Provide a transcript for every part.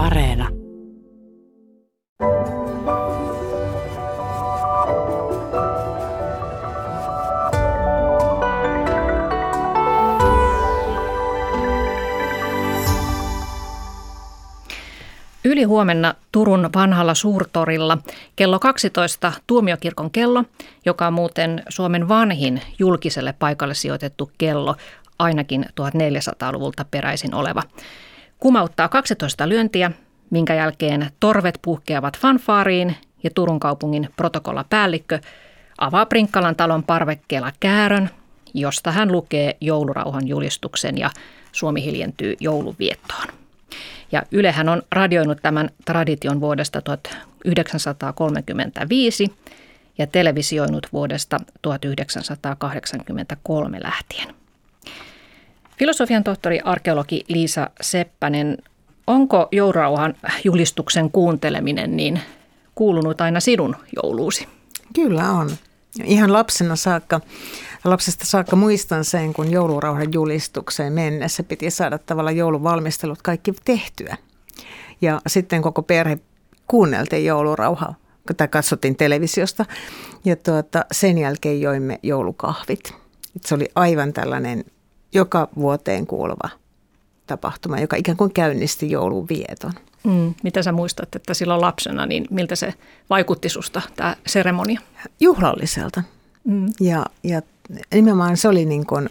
Areena. Yli huomenna Turun vanhalla suurtorilla kello 12 tuomiokirkon kello, joka on muuten Suomen vanhin julkiselle paikalle sijoitettu kello, ainakin 1400-luvulta peräisin oleva. Kumauttaa 12 lyöntiä, minkä jälkeen torvet puhkeavat fanfaariin ja Turun kaupungin protokollapäällikkö avaa Prinkkalan talon parvekkeella käärön, josta hän lukee joulurauhan julistuksen ja Suomi hiljentyy jouluviettoon. Ja Ylehän on radioinut tämän tradition vuodesta 1935 ja televisioinut vuodesta 1983 lähtien. Filosofian tohtori arkeologi Liisa Seppänen, onko joulurauhan julistuksen kuunteleminen niin kuulunut aina sinun jouluusi? Kyllä on. Ihan lapsena saakka, lapsesta saakka muistan sen, kun joulurauhan julistukseen mennessä piti saada tavallaan jouluvalmistelut kaikki tehtyä. Ja sitten koko perhe kuunneltiin joulurauhaa, tai katsottiin televisiosta. Ja tuota, sen jälkeen joimme joulukahvit. Se oli aivan tällainen joka vuoteen kuuluva tapahtuma, joka ikään kuin käynnisti joulun vieton. Mm, mitä sä muistat, että silloin lapsena, niin miltä se vaikutti susta, tämä seremonia? Juhlalliselta. Mm. Ja, ja nimenomaan se oli niin kuin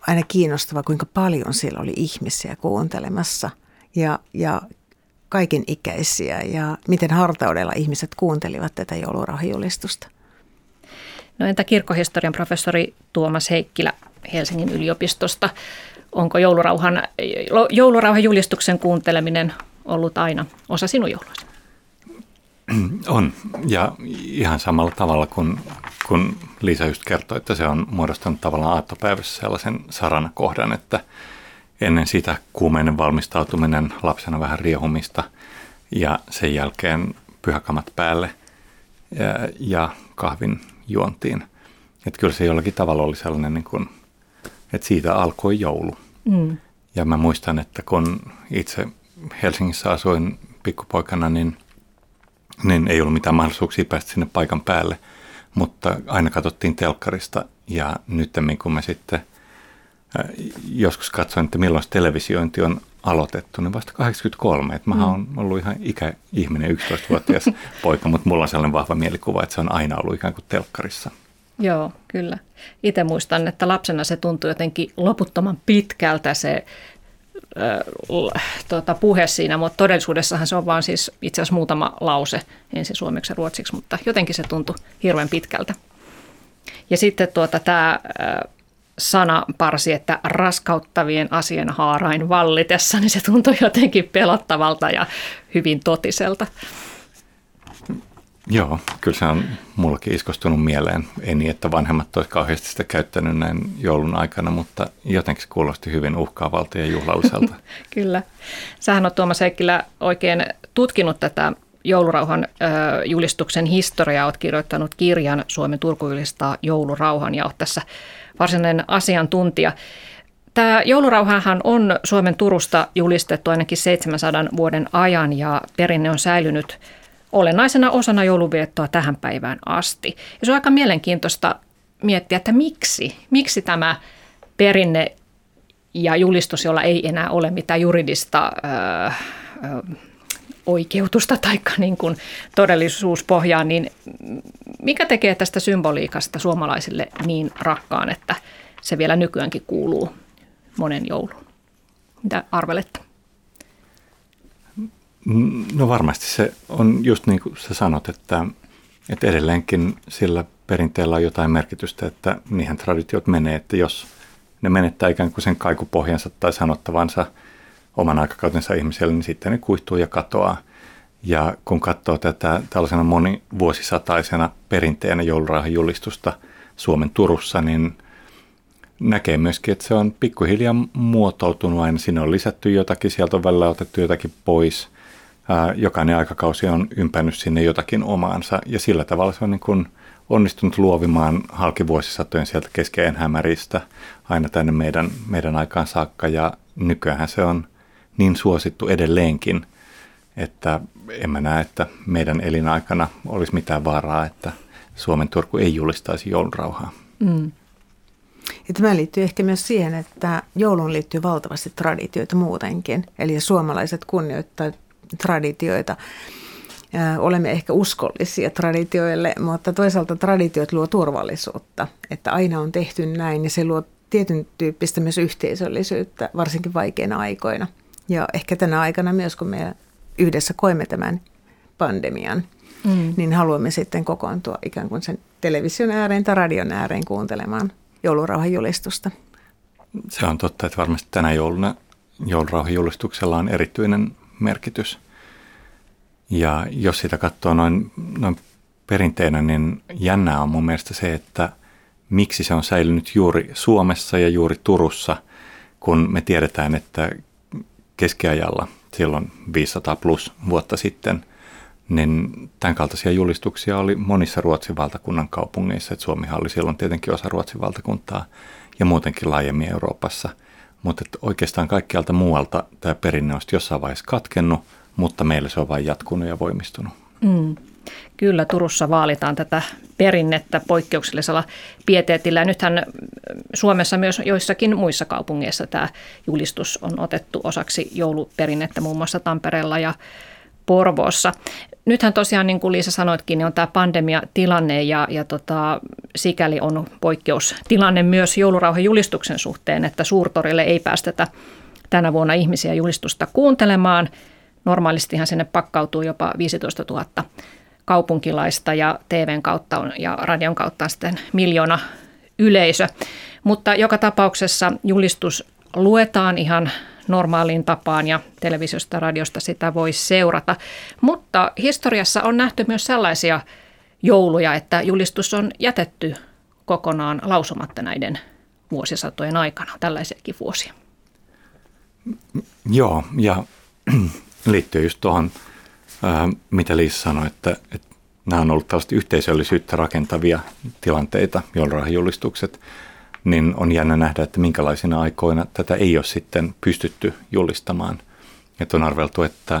aina kiinnostava, kuinka paljon siellä oli ihmisiä kuuntelemassa ja, ja kaiken ikäisiä ja miten hartaudella ihmiset kuuntelivat tätä joulurauhajulistusta. No entä kirkkohistorian professori Tuomas Heikkilä Helsingin yliopistosta? Onko joulurauhan, joulurauhan julistuksen kuunteleminen ollut aina osa sinun jouluasi? On, ja ihan samalla tavalla kuin, kun Liisa just kertoi, että se on muodostanut tavallaan aattopäivässä sellaisen saranakohdan, että ennen sitä kuumeinen valmistautuminen, lapsena vähän riehumista ja sen jälkeen pyhäkamat päälle ja, ja kahvin juontiin. Että kyllä se jollakin tavalla oli sellainen, niin kuin, että siitä alkoi joulu. Mm. Ja mä muistan, että kun itse Helsingissä asuin pikkupoikana, niin, niin ei ollut mitään mahdollisuuksia päästä sinne paikan päälle. Mutta aina katsottiin telkkarista ja nyt kun mä sitten joskus katsoin, että milloin televisiointi on aloitettu, niin vasta 83. Että mä oon mm. ollut ihan ikäihminen, 11-vuotias poika, mutta mulla on sellainen vahva mielikuva, että se on aina ollut ikään kuin telkkarissa. Joo, kyllä. Itse muistan, että lapsena se tuntui jotenkin loputtoman pitkältä se äh, tuota, puhe siinä, mutta todellisuudessahan se on vaan siis itse asiassa muutama lause ensin suomeksi ja ruotsiksi, mutta jotenkin se tuntui hirveän pitkältä. Ja sitten tuota, tämä äh, sana parsi, että raskauttavien asien haarain vallitessa, niin se tuntui jotenkin pelottavalta ja hyvin totiselta. Joo, kyllä se on mullakin iskostunut mieleen. Ei niin, että vanhemmat olisivat kauheasti sitä käyttänyt näin joulun aikana, mutta jotenkin se kuulosti hyvin uhkaavalta ja juhlalliselta. kyllä. Sähän on Tuomas Heikkilä oikein tutkinut tätä joulurauhan ö, julistuksen historiaa. Olet kirjoittanut kirjan Suomen turkujulistaa joulurauhan ja olet tässä varsinainen asiantuntija. Tämä joulurauhahan on Suomen Turusta julistettu ainakin 700 vuoden ajan ja perinne on säilynyt – olennaisena osana jouluviettoa tähän päivään asti. Ja se on aika mielenkiintoista miettiä, että miksi, miksi tämä perinne ja julistus, jolla ei enää ole mitään juridista oikeutusta tai niin kuin todellisuuspohjaa, niin mikä tekee tästä symboliikasta suomalaisille niin rakkaan, että se vielä nykyäänkin kuuluu monen jouluun? Mitä arvelette? No varmasti se on just niin kuin sä sanot, että, että edelleenkin sillä perinteellä on jotain merkitystä, että niihin traditiot menee, että jos ne menettää ikään kuin sen kaikupohjansa tai sanottavansa oman aikakautensa ihmiselle, niin sitten ne kuihtuu ja katoaa. Ja kun katsoo tätä tällaisena monivuosisataisena perinteenä joulurauhan julistusta Suomen Turussa, niin näkee myöskin, että se on pikkuhiljaa muotoutunut aina. Siinä on lisätty jotakin, sieltä on välillä otettu jotakin pois – jokainen aikakausi on ympännyt sinne jotakin omaansa. Ja sillä tavalla se on niin kuin onnistunut luovimaan halki vuosisatojen sieltä keskeen hämäristä aina tänne meidän, meidän aikaan saakka ja nykyään se on niin suosittu edelleenkin, että en mä näe, että meidän elinaikana olisi mitään vaaraa, että Suomen Turku ei julistaisi joulurauhaa. Mm. Tämä liittyy ehkä myös siihen, että jouluun liittyy valtavasti traditioita muutenkin. Eli suomalaiset kunnioittaa traditioita. Olemme ehkä uskollisia traditioille, mutta toisaalta traditiot luo turvallisuutta. Että aina on tehty näin ja se luo tietyn tyyppistä myös yhteisöllisyyttä, varsinkin vaikeina aikoina. Ja ehkä tänä aikana myös, kun me yhdessä koemme tämän pandemian, mm. niin haluamme sitten kokoontua ikään kuin sen television ääreen tai radion ääreen kuuntelemaan joulurauhan julistusta. Se on totta, että varmasti tänä jouluna joulurauhan julistuksella on erityinen merkitys. Ja jos sitä katsoo noin, noin perinteinä, niin jännää on mun mielestä se, että miksi se on säilynyt juuri Suomessa ja juuri Turussa, kun me tiedetään, että keskiajalla, silloin 500 plus vuotta sitten, niin tämän kaltaisia julistuksia oli monissa Ruotsin valtakunnan kaupungeissa. Että Suomihan oli silloin tietenkin osa Ruotsin valtakuntaa ja muutenkin laajemmin Euroopassa. Mutta oikeastaan kaikkialta muualta tämä perinne on jossain vaiheessa katkennut, mutta meillä se on vain jatkunut ja voimistunut. Mm. Kyllä, Turussa vaalitaan tätä perinnettä poikkeuksellisella pieteetillä. Nythän Suomessa myös joissakin muissa kaupungeissa tämä julistus on otettu osaksi jouluperinnettä, muun muassa Tampereella ja Porvoossa. Nythän tosiaan, niin kuin Liisa sanoitkin, niin on tämä pandemiatilanne ja, ja tota, sikäli on poikkeustilanne myös joulurauhan julistuksen suhteen, että suurtorille ei päästetä tänä vuonna ihmisiä julistusta kuuntelemaan. Normaalistihan sinne pakkautuu jopa 15 000 kaupunkilaista ja TVn kautta ja radion kautta sitten miljoona yleisö. Mutta joka tapauksessa julistus luetaan ihan normaaliin tapaan ja televisiosta radiosta sitä voi seurata. Mutta historiassa on nähty myös sellaisia jouluja, että julistus on jätetty kokonaan lausumatta näiden vuosisatojen aikana, tällaisiakin vuosia. Joo, ja liittyy just tuohon, mitä Liisa sanoi, että, että nämä on ollut tällaista yhteisöllisyyttä rakentavia tilanteita, joulurahajulistukset. julistukset niin on jännä nähdä, että minkälaisina aikoina tätä ei ole sitten pystytty julistamaan. Että on arveltu, että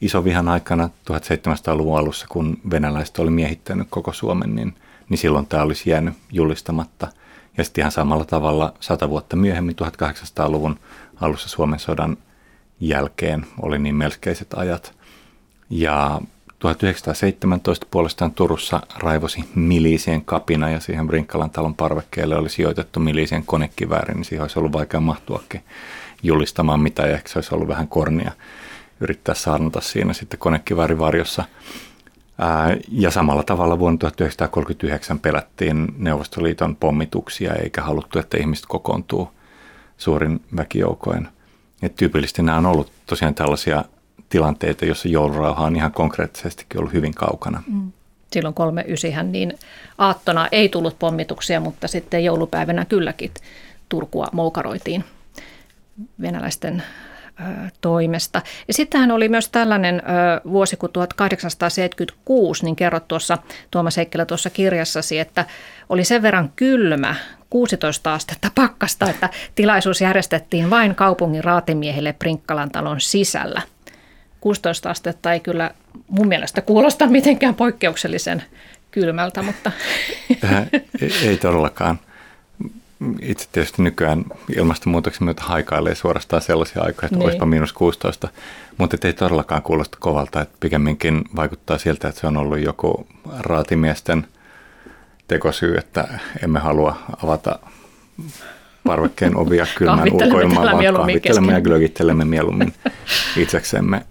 iso vihan aikana 1700-luvun alussa, kun venäläiset oli miehittänyt koko Suomen, niin, niin silloin tämä olisi jäänyt julistamatta. Ja sitten ihan samalla tavalla sata vuotta myöhemmin, 1800-luvun alussa Suomen sodan jälkeen oli niin melskeiset ajat. Ja 1917 puolestaan Turussa raivosi milisien kapina ja siihen Brinkkalan talon parvekkeelle oli sijoitettu milisien konekivääri, niin siihen olisi ollut vaikea mahtuakin julistamaan mitä ja ehkä se olisi ollut vähän kornia yrittää saarnata siinä sitten konekiväärin varjossa. Ää, ja samalla tavalla vuonna 1939 pelättiin Neuvostoliiton pommituksia eikä haluttu, että ihmiset kokoontuu suurin väkijoukoin. Et tyypillisesti nämä on ollut tosiaan tällaisia tilanteita, joissa joulurauha on ihan konkreettisestikin ollut hyvin kaukana. Mm. Silloin 39 niin aattona ei tullut pommituksia, mutta sitten joulupäivänä kylläkin Turkua moukaroitiin venäläisten toimesta. Ja sittenhän oli myös tällainen vuosi kuin 1876, niin kerrot tuossa Tuomas Heikkilä tuossa kirjassasi, että oli sen verran kylmä 16 astetta pakkasta, että tilaisuus järjestettiin vain kaupungin raatimiehille Prinkkalan talon sisällä – 16 astetta ei kyllä mun mielestä kuulosta mitenkään poikkeuksellisen kylmältä, mutta... ei, ei todellakaan. Itse tietysti nykyään ilmastonmuutoksen myötä haikailee suorastaan sellaisia aikoja, että niin. olisipa miinus 16, mutta ei todellakaan kuulosta kovalta, että pikemminkin vaikuttaa siltä, että se on ollut joku raatimiesten tekosyy, että emme halua avata parvekkeen ovia kylmään ulkoilmaan, vaan kahvittelemme ja glögittelemme mieluummin itseksemme.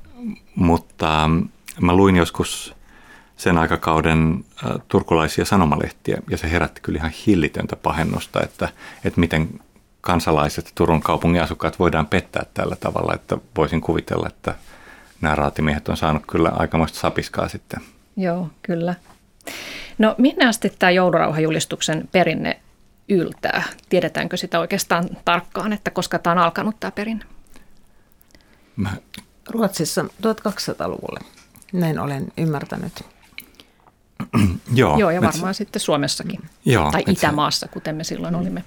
Mutta ähm, mä luin joskus sen aikakauden äh, turkulaisia sanomalehtiä ja se herätti kyllä ihan hillitöntä pahennusta, että, että miten kansalaiset Turun kaupungin asukkaat voidaan pettää tällä tavalla, että voisin kuvitella, että nämä raatimiehet on saanut kyllä aikamoista sapiskaa sitten. Joo, kyllä. No minne asti tämä joulurauhajulistuksen perinne yltää? Tiedetäänkö sitä oikeastaan tarkkaan, että koska tämä on alkanut tämä perinne? Mä Ruotsissa 1200-luvulle, näin olen ymmärtänyt. Joo, Joo, ja varmaan se, sitten Suomessakin, joo, tai Itämaassa, se, kuten me silloin olimme.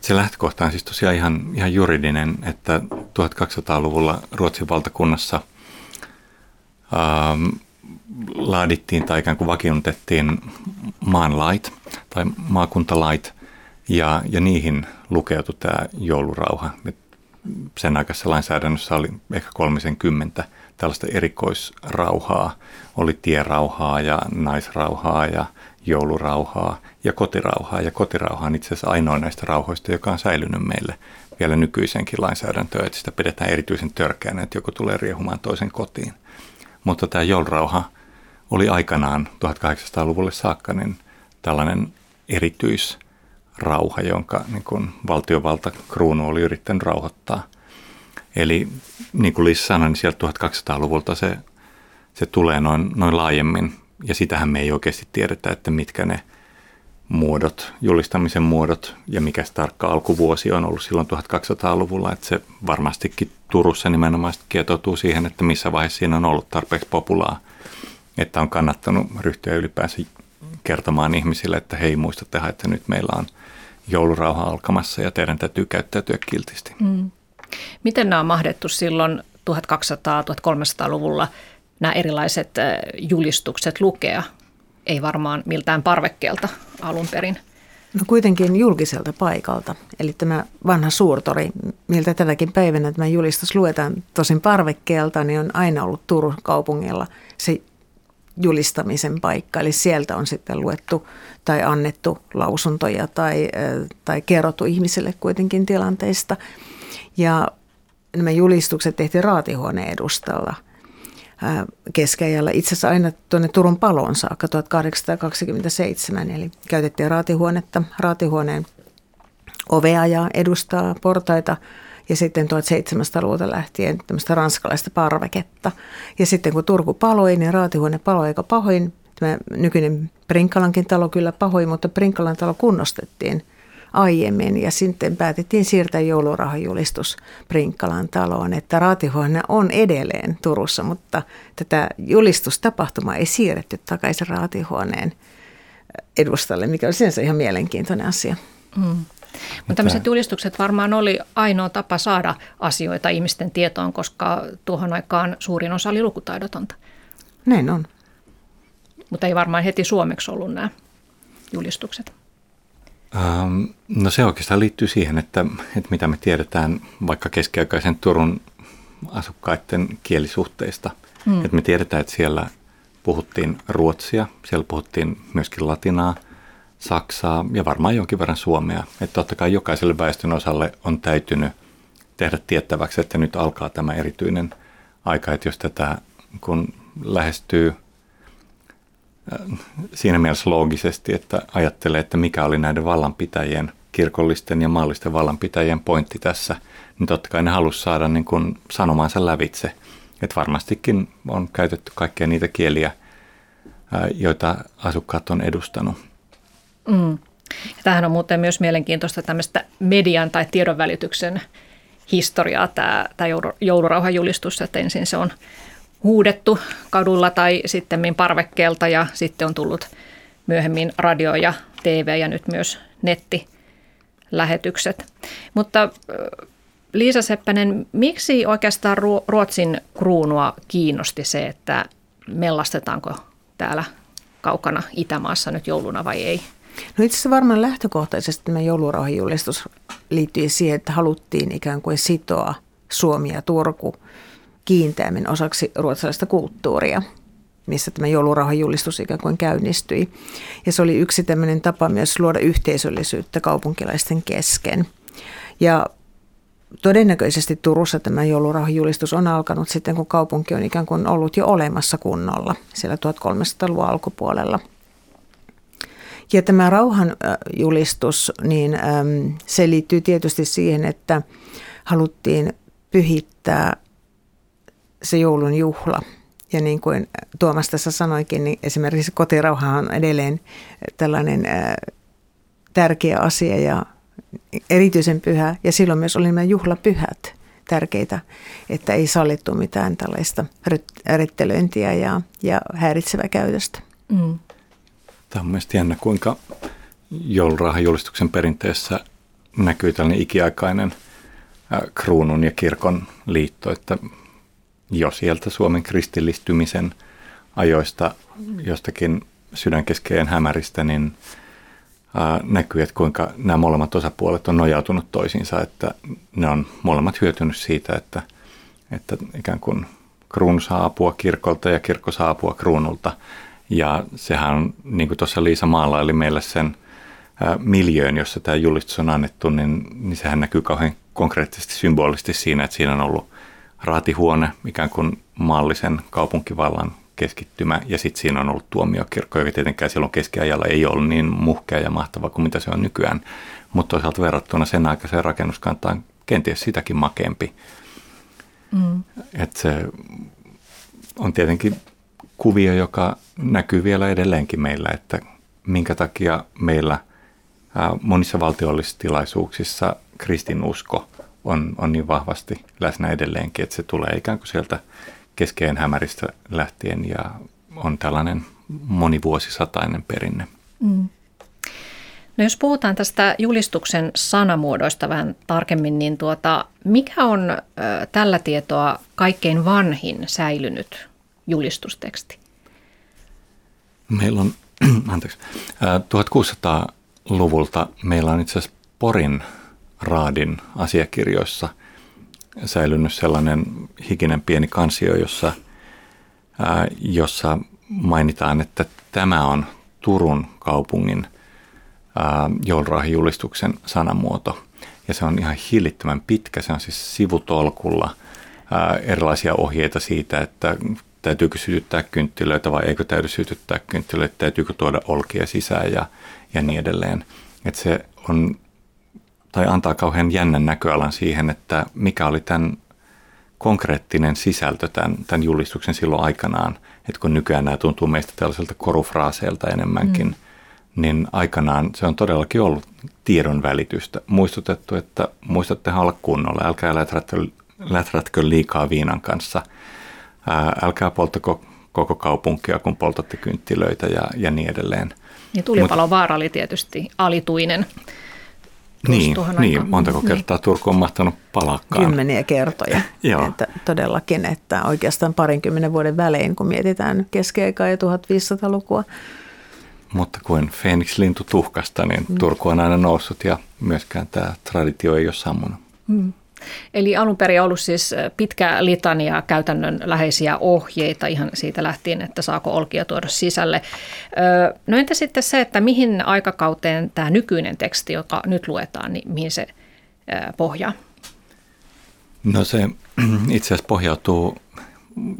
Se lähtökohta on siis tosiaan ihan, ihan juridinen, että 1200-luvulla Ruotsin valtakunnassa ähm, laadittiin tai ikään kuin vakiinnutettiin maanlait tai maakuntalait ja, ja niihin lukeutui tämä joulurauha. Et sen aikaisessa lainsäädännössä oli ehkä 30 tällaista erikoisrauhaa. Oli tierauhaa ja naisrauhaa ja joulurauhaa ja kotirauhaa. Ja kotirauha on itse asiassa ainoa näistä rauhoista, joka on säilynyt meille vielä nykyisenkin lainsäädäntöön, että sitä pidetään erityisen törkeänä, että joku tulee riehumaan toisen kotiin. Mutta tämä joulurauha oli aikanaan 1800-luvulle saakka niin tällainen erityisrauha, jonka niin kuin valtiovalta kruunu oli yrittänyt rauhoittaa. Eli niin kuin Liisa sanoi, niin sieltä 1200-luvulta se, se tulee noin, noin laajemmin. Ja sitähän me ei oikeasti tiedetä, että mitkä ne muodot, julistamisen muodot ja mikä se tarkka alkuvuosi on ollut silloin 1200-luvulla. Että se varmastikin Turussa nimenomaan kietoutuu siihen, että missä vaiheessa siinä on ollut tarpeeksi populaa, että on kannattanut ryhtyä ylipäänsä kertomaan ihmisille, että hei muistatte, että nyt meillä on joulurauha alkamassa ja teidän täytyy käyttäytyä kiltisti. Mm. Miten nämä on mahdettu silloin 1200-1300-luvulla nämä erilaiset julistukset lukea? Ei varmaan miltään parvekkeelta alun perin. No kuitenkin julkiselta paikalta. Eli tämä vanha suurtori, miltä tänäkin päivänä tämä julistus luetaan tosin parvekkeelta, niin on aina ollut Turun kaupungilla se julistamisen paikka. Eli sieltä on sitten luettu tai annettu lausuntoja tai, tai kerrottu ihmisille kuitenkin tilanteista. Ja nämä julistukset tehtiin raatihuoneen edustalla keskeijällä. Itse asiassa aina tuonne Turun paloon saakka 1827, eli käytettiin raatihuonetta, raatihuoneen ovea ja edustaa portaita ja sitten 1700-luvulta lähtien tämmöistä ranskalaista parveketta. Ja sitten kun Turku paloi, niin raatihuone paloi aika pahoin. Tämä nykyinen Prinkkalankin talo kyllä pahoin, mutta Prinkkalan talo kunnostettiin aiemmin ja sitten päätettiin siirtää joulurahajulistus Prinkkalan taloon, että raatihuone on edelleen Turussa, mutta tätä julistustapahtumaa ei siirretty takaisin raatihuoneen edustalle, mikä on sinänsä ihan mielenkiintoinen asia. Mm. Mutta tämmöiset julistukset varmaan oli ainoa tapa saada asioita ihmisten tietoon, koska tuohon aikaan suurin osa oli lukutaidotonta. Näin on. Mutta ei varmaan heti suomeksi ollut nämä julistukset. Ähm, no se oikeastaan liittyy siihen, että, että mitä me tiedetään vaikka keskiaikaisen Turun asukkaiden kielisuhteista. Hmm. Että me tiedetään, että siellä puhuttiin ruotsia, siellä puhuttiin myöskin latinaa, saksaa ja varmaan jonkin verran suomea. Että totta kai jokaiselle väestön osalle on täytynyt tehdä tiettäväksi, että nyt alkaa tämä erityinen aika, että jos tätä kun lähestyy siinä mielessä loogisesti, että ajattelee, että mikä oli näiden vallanpitäjien, kirkollisten ja maallisten vallanpitäjien pointti tässä, niin totta kai ne halusi saada niin kuin sanomansa lävitse. Että varmastikin on käytetty kaikkia niitä kieliä, joita asukkaat on edustanut. Mm. Ja tämähän on muuten myös mielenkiintoista tämmöistä median tai tiedonvälityksen historiaa, tämä, tämä joulurauhan julistus, että ensin se on huudettu kadulla tai sitten parvekkeelta ja sitten on tullut myöhemmin radio ja TV ja nyt myös nettilähetykset. Mutta Liisa Seppänen, miksi oikeastaan Ruotsin kruunua kiinnosti se, että mellastetaanko täällä kaukana Itämaassa nyt jouluna vai ei? No itse asiassa varmaan lähtökohtaisesti tämä joulurauhajulistus liittyy siihen, että haluttiin ikään kuin sitoa Suomi ja Turku kiinteämmin osaksi ruotsalaista kulttuuria missä tämä joulurauhajulistus ikään kuin käynnistyi. Ja se oli yksi tämmöinen tapa myös luoda yhteisöllisyyttä kaupunkilaisten kesken. Ja todennäköisesti Turussa tämä joulurauhajulistus on alkanut sitten, kun kaupunki on ikään kuin ollut jo olemassa kunnolla siellä 1300-luvun alkupuolella. Ja tämä rauhanjulistus, niin se liittyy tietysti siihen, että haluttiin pyhittää se joulun juhla. Ja niin kuin Tuomas tässä sanoikin, niin esimerkiksi kotirauha on edelleen tällainen tärkeä asia ja erityisen pyhä. Ja silloin myös oli nämä juhlapyhät tärkeitä, että ei sallittu mitään tällaista rittelöintiä ja, ja häiritsevää käytöstä. Mm. Tämä on mielestäni jännä, kuinka joulurahajulistuksen perinteessä näkyy tällainen ikiaikainen kruunun ja kirkon liitto, että jo sieltä Suomen kristillistymisen ajoista jostakin sydänkeskeen hämäristä, niin näkyy, että kuinka nämä molemmat osapuolet on nojautunut toisiinsa, että ne on molemmat hyötynyt siitä, että, että ikään kuin kruunu saa apua kirkolta ja kirkko saa apua kruunulta. Ja sehän on, niin kuin tuossa Liisa maalaili meille sen miljöön, jossa tämä julistus on annettu, niin, niin sehän näkyy kauhean konkreettisesti symbolisesti siinä, että siinä on ollut raatihuone, ikään kuin maallisen kaupunkivallan keskittymä, ja sitten siinä on ollut tuomiokirkko, joka tietenkään silloin keskiajalla ei ollut niin muhkea ja mahtava kuin mitä se on nykyään, mutta toisaalta verrattuna sen aikaiseen rakennuskantaan kenties sitäkin makeampi. Mm. Että se on tietenkin kuvio, joka näkyy vielä edelleenkin meillä, että minkä takia meillä monissa valtiollisissa tilaisuuksissa kristinusko on, on niin vahvasti läsnä edelleenkin, että se tulee ikään kuin sieltä keskeen hämäristä lähtien ja on tällainen monivuosisatainen perinne. Mm. No jos puhutaan tästä julistuksen sanamuodoista vähän tarkemmin, niin tuota, mikä on ö, tällä tietoa kaikkein vanhin säilynyt julistusteksti? Meillä on, anteeksi, 1600-luvulta meillä on itse asiassa Porin raadin asiakirjoissa säilynyt sellainen hikinen pieni kansio, jossa, jossa mainitaan, että tämä on Turun kaupungin joulurahijulistuksen sanamuoto. Ja se on ihan hillittömän pitkä, se on siis sivutolkulla erilaisia ohjeita siitä, että täytyykö sytyttää kynttilöitä vai eikö täydy sytyttää kynttilöitä, täytyykö tuoda olkia sisään ja, ja niin edelleen. Että se on tai antaa kauhean jännän näköalan siihen, että mikä oli tämän konkreettinen sisältö tämän, tämän julistuksen silloin aikanaan. Että kun nykyään nämä tuntuu meistä tällaiselta korufraaseilta enemmänkin, mm. niin aikanaan se on todellakin ollut tiedon välitystä. Muistutettu, että muistattehan olla kunnolla, älkää läträtkö, läträtkö liikaa viinan kanssa, ää, älkää polttako koko kaupunkia, kun poltatte kynttilöitä ja, ja niin edelleen. Ja tulipalon vaara oli tietysti alituinen. Niin, niin, montako niin. kertaa niin. Turku on mahtanut palakkaan. Kymmeniä kertoja. Joo. Että todellakin, että oikeastaan parinkymmenen vuoden välein, kun mietitään keskiaikaa ja 1500-lukua. Mutta kuin Phoenix lintu tuhkasta, niin mm. Turku on aina noussut ja myöskään tämä traditio ei ole sammunut. Mm. Eli alun perin ollut siis pitkä litania käytännön läheisiä ohjeita ihan siitä lähtien, että saako olkia tuoda sisälle. No entä sitten se, että mihin aikakauteen tämä nykyinen teksti, joka nyt luetaan, niin mihin se pohjaa? No se itse asiassa pohjautuu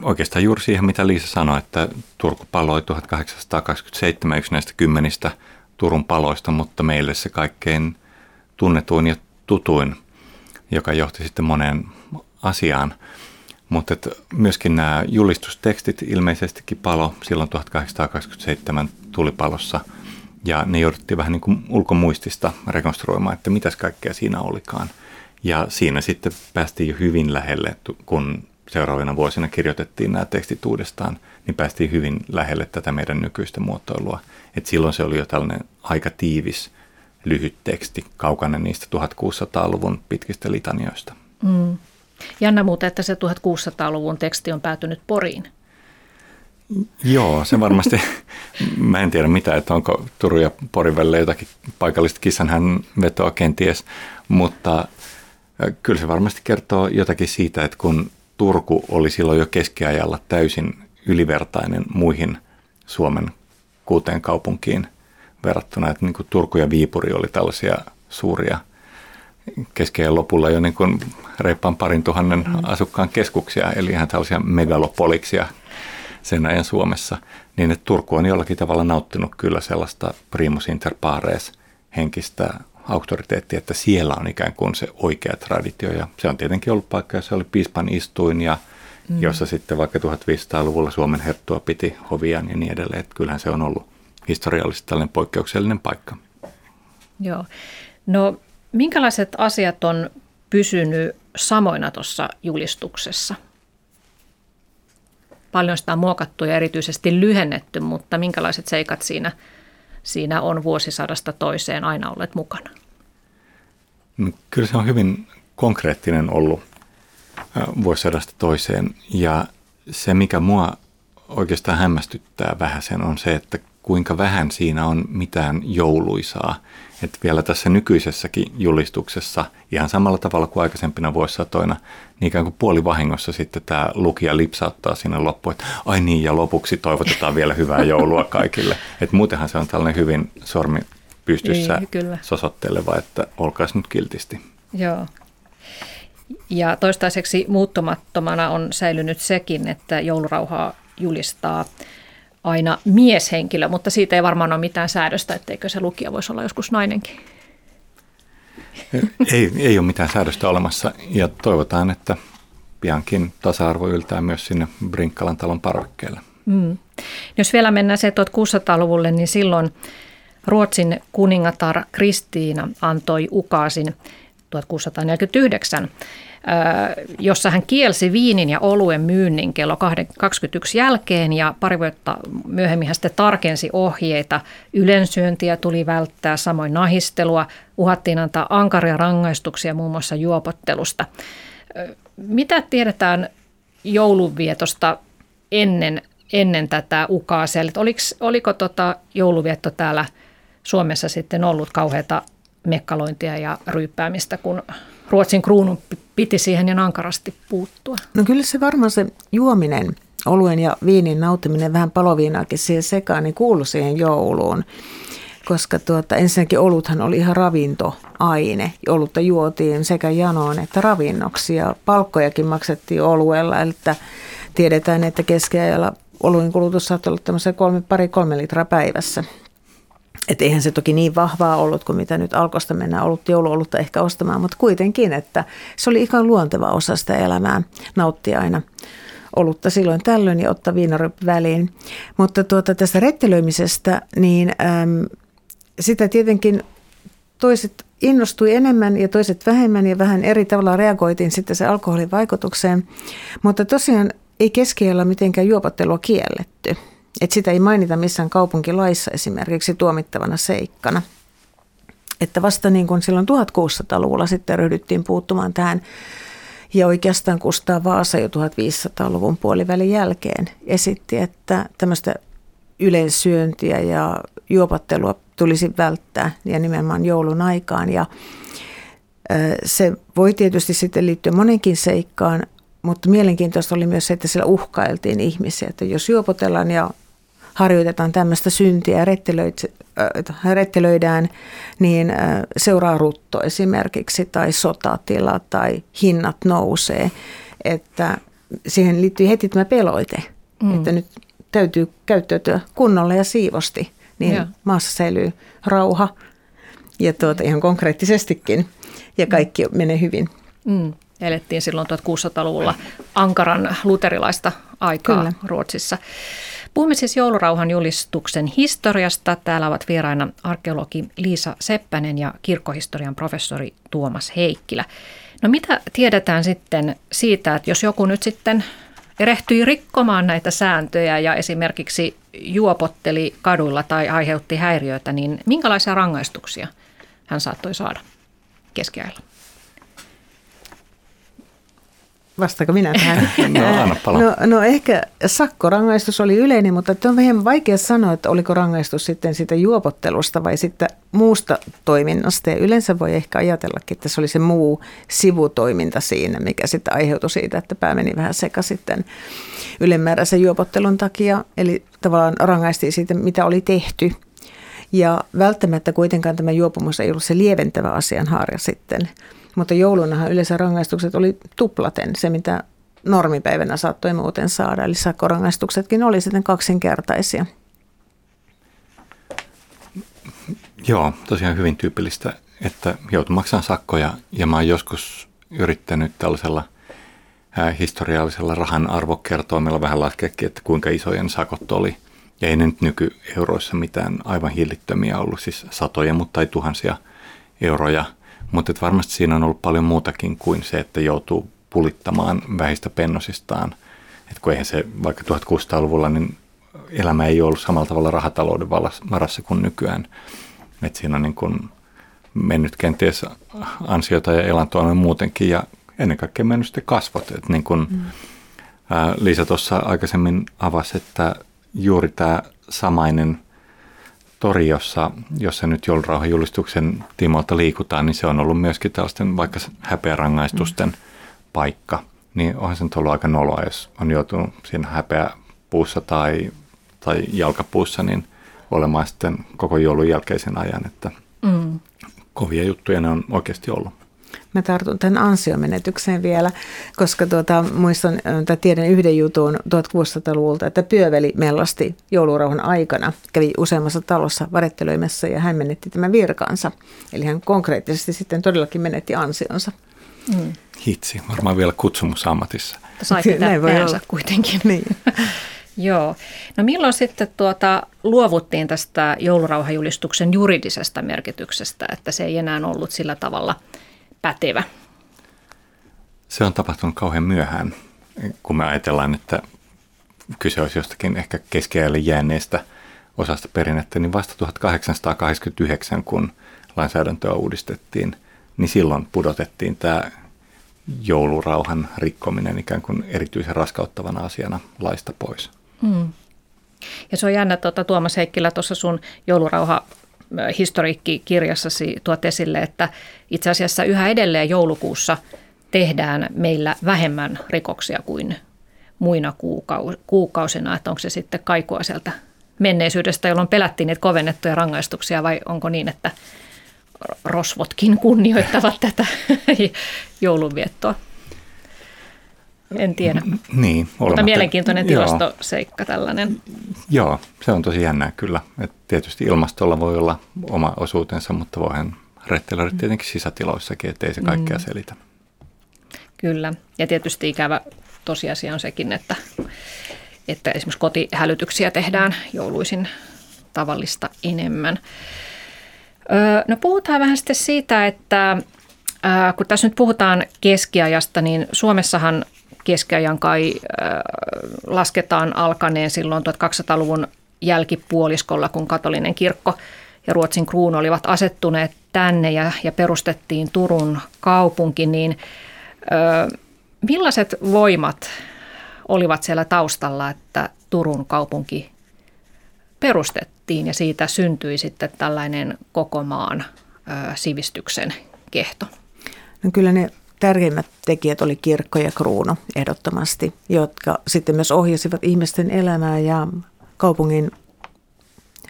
oikeastaan juuri siihen, mitä Liisa sanoi, että Turku paloi 1827 yksi näistä kymmenistä Turun paloista, mutta meille se kaikkein tunnetuin ja tutuin joka johti sitten moneen asiaan. Mutta myöskin nämä julistustekstit ilmeisestikin palo silloin 1827 tulipalossa ja ne jouduttiin vähän niin kuin ulkomuistista rekonstruoimaan, että mitäs kaikkea siinä olikaan. Ja siinä sitten päästiin jo hyvin lähelle, kun seuraavina vuosina kirjoitettiin nämä tekstit uudestaan, niin päästiin hyvin lähelle tätä meidän nykyistä muotoilua. Et silloin se oli jo tällainen aika tiivis lyhyt teksti, kaukainen niistä 1600-luvun pitkistä litanioista. Mm. Jännä muuten, että se 1600-luvun teksti on päätynyt Poriin. Joo, se varmasti, mä en tiedä mitä, että onko Turun ja Porin välillä jotakin paikallista kissanhän vetoa kenties, mutta kyllä se varmasti kertoo jotakin siitä, että kun Turku oli silloin jo keskiajalla täysin ylivertainen muihin Suomen kuuteen kaupunkiin – verrattuna, että niin kuin Turku ja Viipuri oli tällaisia suuria keskeen lopulla jo niin kuin reippaan parin tuhannen mm. asukkaan keskuksia, eli ihan tällaisia megalopoliksia sen ajan Suomessa, niin että Turku on jollakin tavalla nauttinut kyllä sellaista primus inter pares henkistä auktoriteettia, että siellä on ikään kuin se oikea traditio. Ja se on tietenkin ollut paikka, jossa oli piispan istuin ja mm. jossa sitten vaikka 1500-luvulla Suomen herttua piti hoviaan ja niin edelleen. Että kyllähän se on ollut historiallisesti tällainen poikkeuksellinen paikka. Joo. No minkälaiset asiat on pysynyt samoina tuossa julistuksessa? Paljon sitä on muokattu ja erityisesti lyhennetty, mutta minkälaiset seikat siinä, siinä on vuosisadasta toiseen aina olleet mukana? No, kyllä se on hyvin konkreettinen ollut. vuosisadasta toiseen. Ja se, mikä mua oikeastaan hämmästyttää vähän sen, on se, että kuinka vähän siinä on mitään jouluisaa. Että vielä tässä nykyisessäkin julistuksessa, ihan samalla tavalla kuin aikaisempina vuosisatoina, niin ikään kuin puolivahingossa sitten tämä lukija lipsauttaa sinne loppuun, että ai niin, ja lopuksi toivotetaan vielä hyvää joulua kaikille. Että muutenhan se on tällainen hyvin sormi pystyssä niin, kyllä. sosotteleva, että olkaas nyt kiltisti. Joo. Ja toistaiseksi muuttumattomana on säilynyt sekin, että joulurauhaa julistaa aina mieshenkilö, mutta siitä ei varmaan ole mitään säädöstä, etteikö se lukija voisi olla joskus nainenkin. Ei, ei ole mitään säädöstä olemassa ja toivotaan, että piankin tasa-arvo yltää myös sinne Brinkkalan talon parvekkeelle. Mm. Jos vielä mennään se 1600-luvulle, niin silloin Ruotsin kuningatar Kristiina antoi ukaasin 1649 jossa hän kielsi viinin ja oluen myynnin kello 21 jälkeen ja pari vuotta myöhemmin hän sitten tarkensi ohjeita. Ylensyöntiä tuli välttää, samoin nahistelua, uhattiin antaa ankaria rangaistuksia muun muassa juopottelusta. Mitä tiedetään joulunvietosta ennen, ennen tätä ukaasia? Oliko, oliko tota jouluvietto täällä Suomessa sitten ollut kauheata mekkalointia ja ryyppäämistä, kun Ruotsin kruunun piti siihen ja ankarasti puuttua? No kyllä se varmaan se juominen, oluen ja viinin nauttiminen, vähän paloviinaakin siihen sekaan, niin kuului siihen jouluun. Koska tuota, ensinnäkin oluthan oli ihan ravintoaine. Olutta juotiin sekä janoon että ravinnoksi ja palkkojakin maksettiin oluella. Että tiedetään, että keskiajalla oluen kulutus saattoi olla tämmöisen kolme, pari kolme litraa päivässä. Et eihän se toki niin vahvaa ollut kuin mitä nyt alkosta mennään ollut jouluolutta ehkä ostamaan, mutta kuitenkin, että se oli ihan luonteva osa sitä elämää nauttia aina olutta silloin tällöin ja ottaa viinaryppy väliin. Mutta tuota, tästä rettelöimisestä, niin äm, sitä tietenkin toiset innostui enemmän ja toiset vähemmän ja vähän eri tavalla reagoitiin sitten se alkoholin vaikutukseen. Mutta tosiaan ei keskiajalla mitenkään juopottelua kielletty. Että sitä ei mainita missään kaupunkilaissa esimerkiksi tuomittavana seikkana. Että vasta niin kuin silloin 1600-luvulla sitten ryhdyttiin puuttumaan tähän ja oikeastaan Kustaa Vaasa jo 1500-luvun puolivälin jälkeen esitti, että tämmöistä yleisyöntiä ja juopattelua tulisi välttää ja nimenomaan joulun aikaan. Ja se voi tietysti sitten liittyä monenkin seikkaan, mutta mielenkiintoista oli myös se, että siellä uhkailtiin ihmisiä, että jos juopotellaan ja harjoitetaan tämmöistä syntiä ja äh, rettelöidään, niin äh, seuraa rutto esimerkiksi tai sotatila tai hinnat nousee. Että siihen liittyy heti tämä peloite, mm. että nyt täytyy käyttäytyä kunnolla ja siivosti, niin ja. maassa säilyy rauha ja tuota, ihan konkreettisestikin ja kaikki menee hyvin. Mm. Elettiin silloin 1600-luvulla ankaran luterilaista aikaa Kyllä. Ruotsissa. Puhumme siis joulurauhan julistuksen historiasta. Täällä ovat vieraina arkeologi Liisa Seppänen ja kirkkohistorian professori Tuomas Heikkilä. No mitä tiedetään sitten siitä, että jos joku nyt sitten erehtyi rikkomaan näitä sääntöjä ja esimerkiksi juopotteli kaduilla tai aiheutti häiriöitä, niin minkälaisia rangaistuksia hän saattoi saada keskiajalla? Vastaako minä tähän? no, anna pala. no, no ehkä sakkorangaistus oli yleinen, mutta on vähän vaikea sanoa, että oliko rangaistus sitten siitä juopottelusta vai sitten muusta toiminnasta. Ja yleensä voi ehkä ajatellakin, että se oli se muu sivutoiminta siinä, mikä sitten aiheutui siitä, että pää meni vähän seka sitten ylimääräisen juopottelun takia. Eli tavallaan rangaistiin siitä, mitä oli tehty. Ja välttämättä kuitenkaan tämä juopumus ei ollut se lieventävä asianhaara sitten mutta joulunahan yleensä rangaistukset oli tuplaten se, mitä normipäivänä saattoi muuten saada. Eli sakkorangaistuksetkin oli sitten kaksinkertaisia. Joo, tosiaan hyvin tyypillistä, että joutui maksamaan sakkoja ja mä oon joskus yrittänyt tällaisella historiallisella rahan arvokertoimella vähän laskeekin, että kuinka isojen sakot oli. Ja ei ne nyt nykyeuroissa mitään aivan hillittömiä ollut, siis satoja, mutta ei tuhansia euroja – mutta varmasti siinä on ollut paljon muutakin kuin se, että joutuu pulittamaan vähistä pennosistaan. Et kun eihän se vaikka 1600-luvulla, niin elämä ei ollut samalla tavalla rahatalouden varassa kuin nykyään. Et siinä on niin kuin mennyt kenties ansiota ja elantoa muutenkin ja ennen kaikkea mennyt sitten kasvot. Että niin kuin, mm. Liisa tuossa aikaisemmin avasi, että juuri tämä samainen tori, jossa, jossa nyt joulurauhan julistuksen tiimoilta liikutaan, niin se on ollut myöskin tällaisten vaikka häpeärangaistusten mm. paikka. Niin onhan se nyt ollut aika noloa, jos on joutunut siinä häpeäpuussa tai, tai jalkapuussa, niin olemaan sitten koko joulun jälkeisen ajan, että mm. kovia juttuja ne on oikeasti ollut. Mä tartun tämän ansiomenetykseen vielä, koska tuota, muistan, että tiedän yhden jutun 1600-luvulta, että pyöveli mellasti joulurauhan aikana. Kävi useammassa talossa varetteloimassa ja hän menetti tämän virkansa. Eli hän konkreettisesti sitten todellakin menetti ansionsa. Mm. Hitsi, varmaan vielä kutsumusammatissa. Sai pitää päänsä kuitenkin. Niin. Joo. No milloin sitten tuota, luovuttiin tästä joulurauhajulistuksen juridisesta merkityksestä, että se ei enää ollut sillä tavalla – pätevä? Se on tapahtunut kauhean myöhään, kun me ajatellaan, että kyse olisi jostakin ehkä keskiajalle jääneestä osasta perinnettä, niin vasta 1889, kun lainsäädäntöä uudistettiin, niin silloin pudotettiin tämä joulurauhan rikkominen ikään kuin erityisen raskauttavana asiana laista pois. Mm. Ja se on jännä, tuota, Tuomas Heikkilä, tuossa sun joulurauha historiikkikirjassasi tuot esille, että itse asiassa yhä edelleen joulukuussa tehdään meillä vähemmän rikoksia kuin muina kuukausina, että onko se sitten kaikua sieltä menneisyydestä, jolloin pelättiin niitä kovennettuja rangaistuksia vai onko niin, että rosvotkin kunnioittavat tätä joulunviettoa? En tiedä. Niin, Mutta mielenkiintoinen tilastoseikka tällainen. Joo, se on tosi jännää kyllä. Et tietysti ilmastolla voi olla oma osuutensa, mutta voihan rettelöidä tietenkin sisätiloissakin, ettei se kaikkea mm. selitä. Kyllä, ja tietysti ikävä tosiasia on sekin, että, että esimerkiksi kotihälytyksiä tehdään jouluisin tavallista enemmän. Öö, no puhutaan vähän sitten siitä, että kun tässä nyt puhutaan keskiajasta, niin Suomessahan keskiajan kai lasketaan alkaneen silloin 1200-luvun jälkipuoliskolla, kun katolinen kirkko ja Ruotsin kruunu olivat asettuneet tänne ja, ja perustettiin Turun kaupunki, niin ö, millaiset voimat olivat siellä taustalla, että Turun kaupunki perustettiin ja siitä syntyi sitten tällainen koko maan ö, sivistyksen kehto? No kyllä ne tärkeimmät tekijät oli kirkko ja kruunu ehdottomasti, jotka sitten myös ohjasivat ihmisten elämää ja kaupungin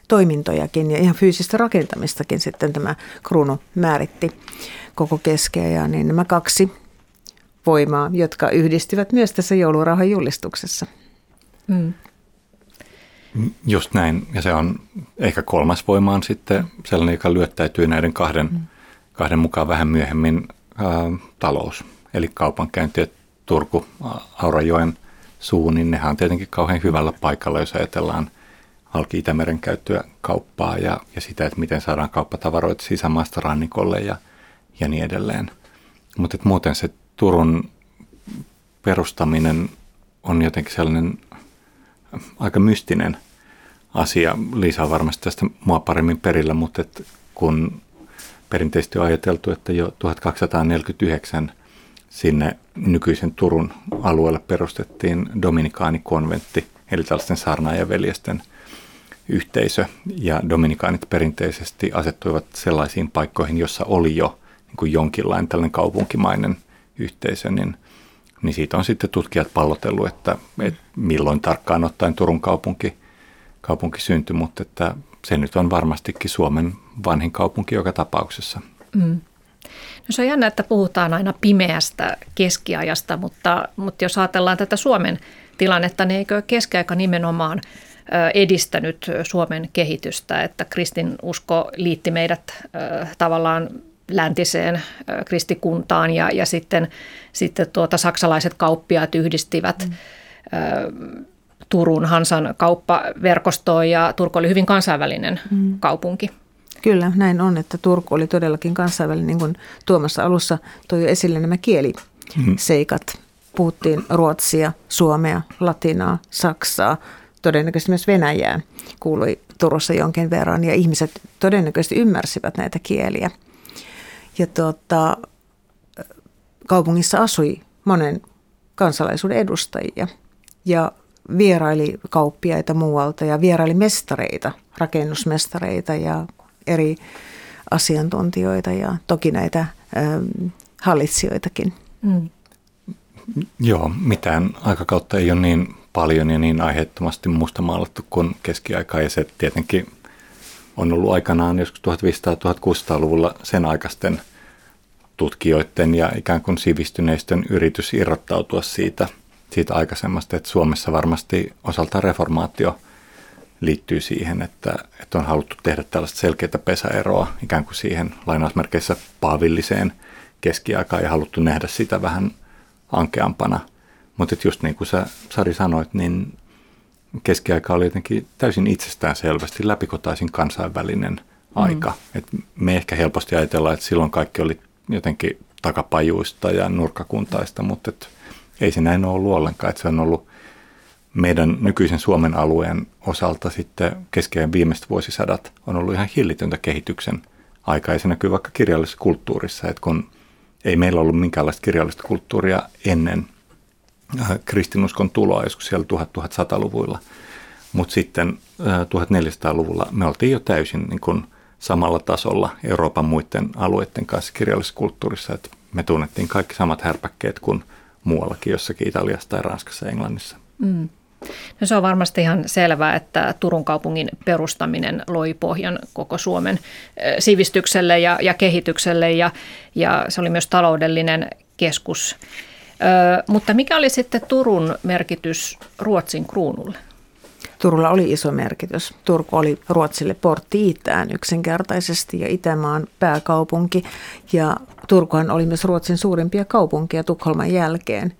toimintojakin ja ihan fyysistä rakentamistakin sitten tämä kruunu määritti koko keskeä. Niin nämä kaksi voimaa, jotka yhdistivät myös tässä joulurauhan julistuksessa. Mm. Just näin. Ja se on ehkä kolmas voima on sitten sellainen, joka lyöttäytyy näiden kahden, mm. kahden mukaan vähän myöhemmin talous. Eli kaupankäynti Turku, Aurajoen suu, niin nehän on tietenkin kauhean hyvällä paikalla, jos ajatellaan halki Itämeren käyttöä kauppaa ja, ja sitä, että miten saadaan kauppatavaroita sisämaasta rannikolle ja, ja niin edelleen. Mutta muuten se Turun perustaminen on jotenkin sellainen aika mystinen asia. Liisa on varmasti tästä mua paremmin perillä, mutta et kun perinteisesti on ajateltu, että jo 1249 sinne nykyisen Turun alueelle perustettiin dominikaanikonventti, eli tällaisten saarnaajaveljesten yhteisö. Ja dominikaanit perinteisesti asettuivat sellaisiin paikkoihin, jossa oli jo niin kuin jonkinlainen tällainen kaupunkimainen yhteisö, niin, niin siitä on sitten tutkijat pallotellut, että, että milloin tarkkaan ottaen Turun kaupunki, kaupunki syntyi, mutta että se nyt on varmastikin Suomen vanhin kaupunki joka tapauksessa. Mm. No se on jännä, että puhutaan aina pimeästä keskiajasta, mutta, mutta jos ajatellaan tätä Suomen tilannetta, niin eikö keskiaika nimenomaan edistänyt Suomen kehitystä, että kristinusko liitti meidät tavallaan läntiseen kristikuntaan ja, ja sitten, sitten tuota, saksalaiset kauppiaat yhdistivät mm. Turun Hansan kauppaverkostoon ja Turku oli hyvin kansainvälinen mm. kaupunki. Kyllä, näin on, että Turku oli todellakin kansainvälinen, niin kuin Tuomas alussa toi jo esille nämä kieliseikat. Mm. Puhuttiin ruotsia, suomea, latinaa, saksaa, todennäköisesti myös venäjää kuului Turussa jonkin verran ja ihmiset todennäköisesti ymmärsivät näitä kieliä. Ja tuota, kaupungissa asui monen kansalaisuuden edustajia ja vieraili kauppiaita muualta ja vieraili mestareita, rakennusmestareita ja eri asiantuntijoita ja toki näitä ähm, hallitsijoitakin. Mm. Joo, mitään aikakautta ei ole niin paljon ja niin aiheettomasti mustamaalattu kuin keskiaika ja se tietenkin on ollut aikanaan joskus 1500-1600-luvulla sen aikaisten tutkijoiden ja ikään kuin sivistyneistön yritys irrottautua siitä, siitä aikaisemmasta, että Suomessa varmasti osalta reformaatio liittyy siihen, että, että on haluttu tehdä tällaista selkeää pesäeroa ikään kuin siihen lainausmerkeissä paavilliseen keskiaikaan ja haluttu nähdä sitä vähän ankeampana. Mutta just niin kuin sä Sari sanoit, niin keskiaika oli jotenkin täysin itsestään selvästi läpikotaisin kansainvälinen aika. Mm. Et me ehkä helposti ajatellaan, että silloin kaikki oli jotenkin takapajuista ja nurkkakuntaista, mutta et ei se näin ole ollut ollenkaan. Et se on ollut meidän nykyisen Suomen alueen osalta sitten keskeinen viimeiset vuosisadat on ollut ihan hillitöntä kehityksen aika. Ja se näkyy vaikka kirjallisessa kulttuurissa, että kun ei meillä ollut minkäänlaista kirjallista kulttuuria ennen äh, kristinuskon tuloa joskus siellä 1100-luvuilla. Mutta sitten 1400-luvulla äh, me oltiin jo täysin niin kun samalla tasolla Euroopan muiden alueiden kanssa kirjallisessa kulttuurissa, että me tunnettiin kaikki samat härpäkkeet kuin muuallakin jossakin Italiassa tai Ranskassa ja Englannissa. Mm. No se on varmasti ihan selvää, että Turun kaupungin perustaminen loi pohjan koko Suomen sivistykselle ja, ja kehitykselle ja, ja se oli myös taloudellinen keskus. Ö, mutta mikä oli sitten Turun merkitys Ruotsin kruunulle? Turulla oli iso merkitys. Turku oli Ruotsille portti itään yksinkertaisesti ja Itämaan pääkaupunki. Ja Turkuhan oli myös Ruotsin suurimpia kaupunkia Tukholman jälkeen.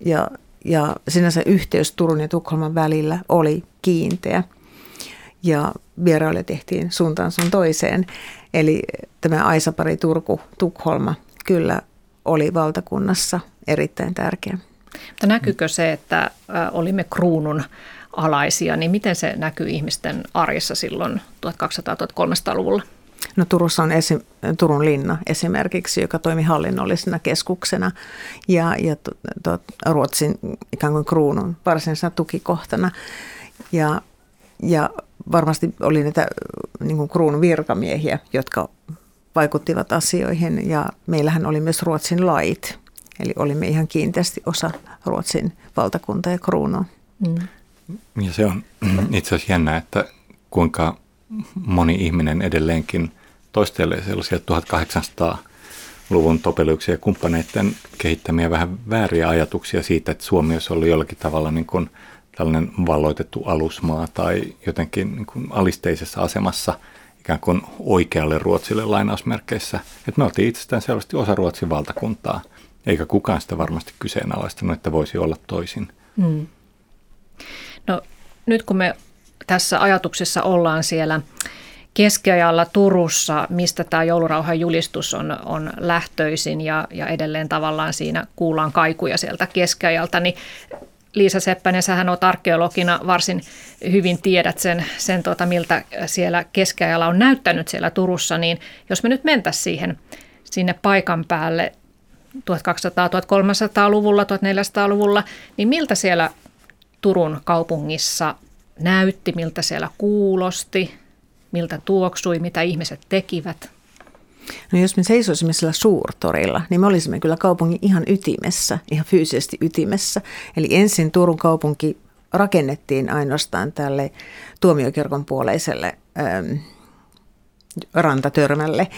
Ja ja sinänsä yhteys Turun ja Tukholman välillä oli kiinteä. Ja vierailu tehtiin suuntaan sun toiseen. Eli tämä Aisapari Turku-Tukholma kyllä oli valtakunnassa erittäin tärkeä. Mutta näkyykö se, että olimme kruunun alaisia, niin miten se näkyy ihmisten arjessa silloin 1200-1300-luvulla? No Turussa on esi- Turun linna esimerkiksi, joka toimi hallinnollisena keskuksena ja, ja to, to, Ruotsin ikään kuin kruunun varsinaisena tukikohtana. Ja, ja varmasti oli näitä niin kuin kruunun virkamiehiä, jotka vaikuttivat asioihin ja meillähän oli myös Ruotsin lait. Eli olimme ihan kiinteästi osa Ruotsin valtakuntaa ja kruunua. Mm. Ja se on itse asiassa jännä, että kuinka moni ihminen edelleenkin toistelee sellaisia 1800-luvun topelyksia ja kumppaneiden kehittämiä vähän vääriä ajatuksia siitä, että Suomi olisi ollut jollakin tavalla niin kuin tällainen valloitettu alusmaa tai jotenkin niin kuin alisteisessa asemassa ikään kuin oikealle Ruotsille lainausmerkeissä. Että me oltiin itsestään selvästi osa Ruotsin valtakuntaa, eikä kukaan sitä varmasti kyseenalaistanut, että voisi olla toisin. Hmm. No nyt kun me tässä ajatuksessa ollaan siellä keskiajalla Turussa, mistä tämä joulurauhan julistus on, on lähtöisin ja, ja edelleen tavallaan siinä kuullaan kaikuja sieltä keskiajalta, niin Liisa Seppänen, sähän olet arkeologina varsin hyvin tiedät sen, sen tuota, miltä siellä keskiajalla on näyttänyt siellä Turussa, niin jos me nyt mentäisiin siihen sinne paikan päälle 1200-1300-luvulla, 1400-luvulla, niin miltä siellä Turun kaupungissa näytti, miltä siellä kuulosti, miltä tuoksui, mitä ihmiset tekivät? No jos me seisoisimme sillä suurtorilla, niin me olisimme kyllä kaupungin ihan ytimessä, ihan fyysisesti ytimessä. Eli ensin Turun kaupunki rakennettiin ainoastaan tälle tuomiokirkon puoleiselle ähm, rantatörmälle.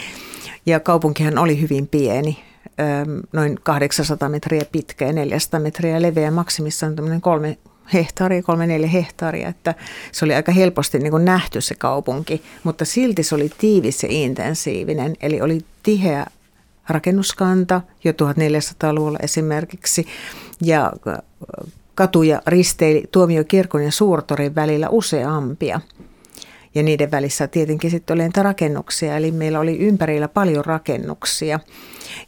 Ja kaupunkihan oli hyvin pieni, ähm, noin 800 metriä pitkä ja 400 metriä leveä, maksimissaan tämmöinen kolme hehtaaria, kolme neljä hehtaaria, että se oli aika helposti niin kuin nähty se kaupunki, mutta silti se oli tiivis ja intensiivinen, eli oli tiheä rakennuskanta jo 1400-luvulla esimerkiksi, ja katuja risteili tuomiokirkon ja suurtorin välillä useampia. Ja niiden välissä tietenkin sitten oli entä rakennuksia, eli meillä oli ympärillä paljon rakennuksia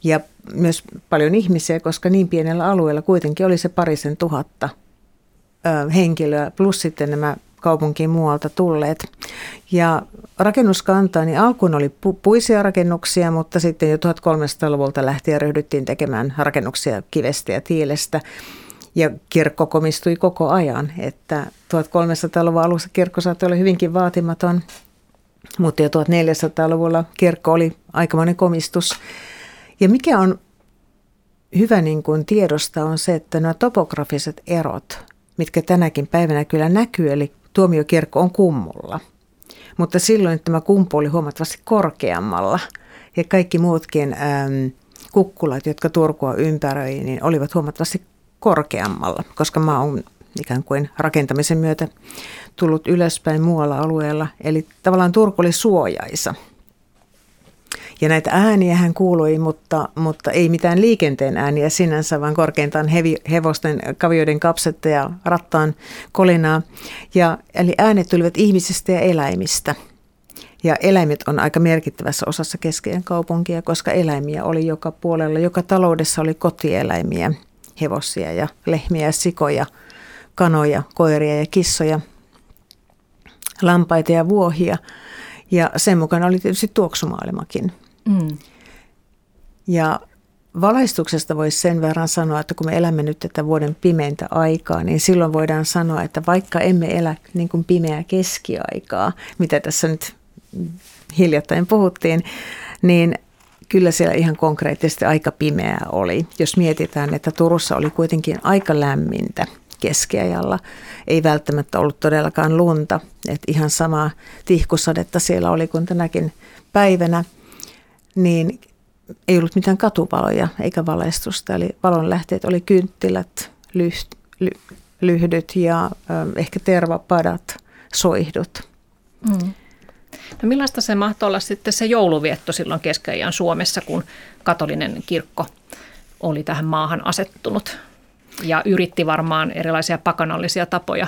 ja myös paljon ihmisiä, koska niin pienellä alueella kuitenkin oli se parisen tuhatta henkilöä, plus sitten nämä kaupunkiin muualta tulleet. Ja rakennuskantaa, niin alkuun oli pu- puisia rakennuksia, mutta sitten jo 1300-luvulta lähtien ryhdyttiin tekemään rakennuksia kivestä ja tiilestä. Ja kirkko komistui koko ajan, että 1300-luvun alussa kirkko saattoi olla hyvinkin vaatimaton, mutta jo 1400-luvulla kirkko oli aikamoinen komistus. Ja mikä on hyvä niin kuin tiedosta on se, että nämä topografiset erot, mitkä tänäkin päivänä kyllä näkyy, eli tuomiokirkko on kummulla. Mutta silloin tämä kumpu oli huomattavasti korkeammalla ja kaikki muutkin äm, kukkulat, jotka Turkua ympäröi, niin olivat huomattavasti korkeammalla, koska maa on ikään kuin rakentamisen myötä tullut ylöspäin muualla alueella. Eli tavallaan Turku oli suojaisa – ja näitä ääniä hän kuului, mutta, mutta ei mitään liikenteen ääniä sinänsä, vaan korkeintaan hevi, hevosten kavioiden kapsetta ja rattaan kolinaa. Ja, eli äänet tulivat ihmisistä ja eläimistä. Ja eläimet on aika merkittävässä osassa keskeinen kaupunkia, koska eläimiä oli joka puolella. Joka taloudessa oli kotieläimiä, hevosia ja lehmiä ja sikoja, kanoja, koiria ja kissoja, lampaita ja vuohia. Ja sen mukana oli tietysti tuoksumaailmakin. Mm. Ja valaistuksesta voisi sen verran sanoa, että kun me elämme nyt tätä vuoden pimeintä aikaa, niin silloin voidaan sanoa, että vaikka emme elä niin kuin pimeää keskiaikaa, mitä tässä nyt hiljattain puhuttiin, niin kyllä siellä ihan konkreettisesti aika pimeää oli. Jos mietitään, että Turussa oli kuitenkin aika lämmintä keskiajalla, ei välttämättä ollut todellakaan lunta, että ihan sama tihkusadetta siellä oli kuin tänäkin päivänä – niin ei ollut mitään katuvaloja eikä valaistusta. Eli valonlähteet oli kynttilät, lyht, ly, lyhdyt ja ö, ehkä tervapadat, soihdut. Mm. No millaista se mahtoi olla sitten se jouluvietto silloin keskiajan Suomessa, kun katolinen kirkko oli tähän maahan asettunut ja yritti varmaan erilaisia pakanallisia tapoja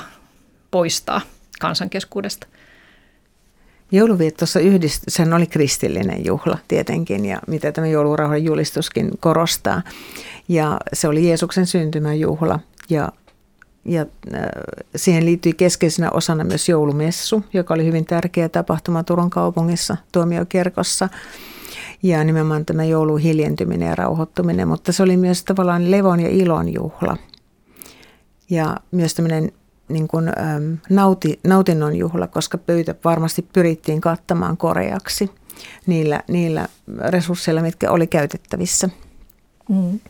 poistaa kansankeskuudesta? Jouluviettossa yhdist, sehän oli kristillinen juhla tietenkin ja mitä tämä joulurauhan julistuskin korostaa. Ja se oli Jeesuksen syntymäjuhla ja, ja äh, siihen liittyi keskeisenä osana myös joulumessu, joka oli hyvin tärkeä tapahtuma Turun kaupungissa, tuomiokirkossa. Ja nimenomaan tämä joulun hiljentyminen ja rauhoittuminen, mutta se oli myös tavallaan levon ja ilon juhla. Ja myös tämmöinen niin kuin, äm, nauti, nautinnon juhla, koska pöytä varmasti pyrittiin kattamaan koreaksi niillä, niillä resursseilla, mitkä oli käytettävissä. Mm.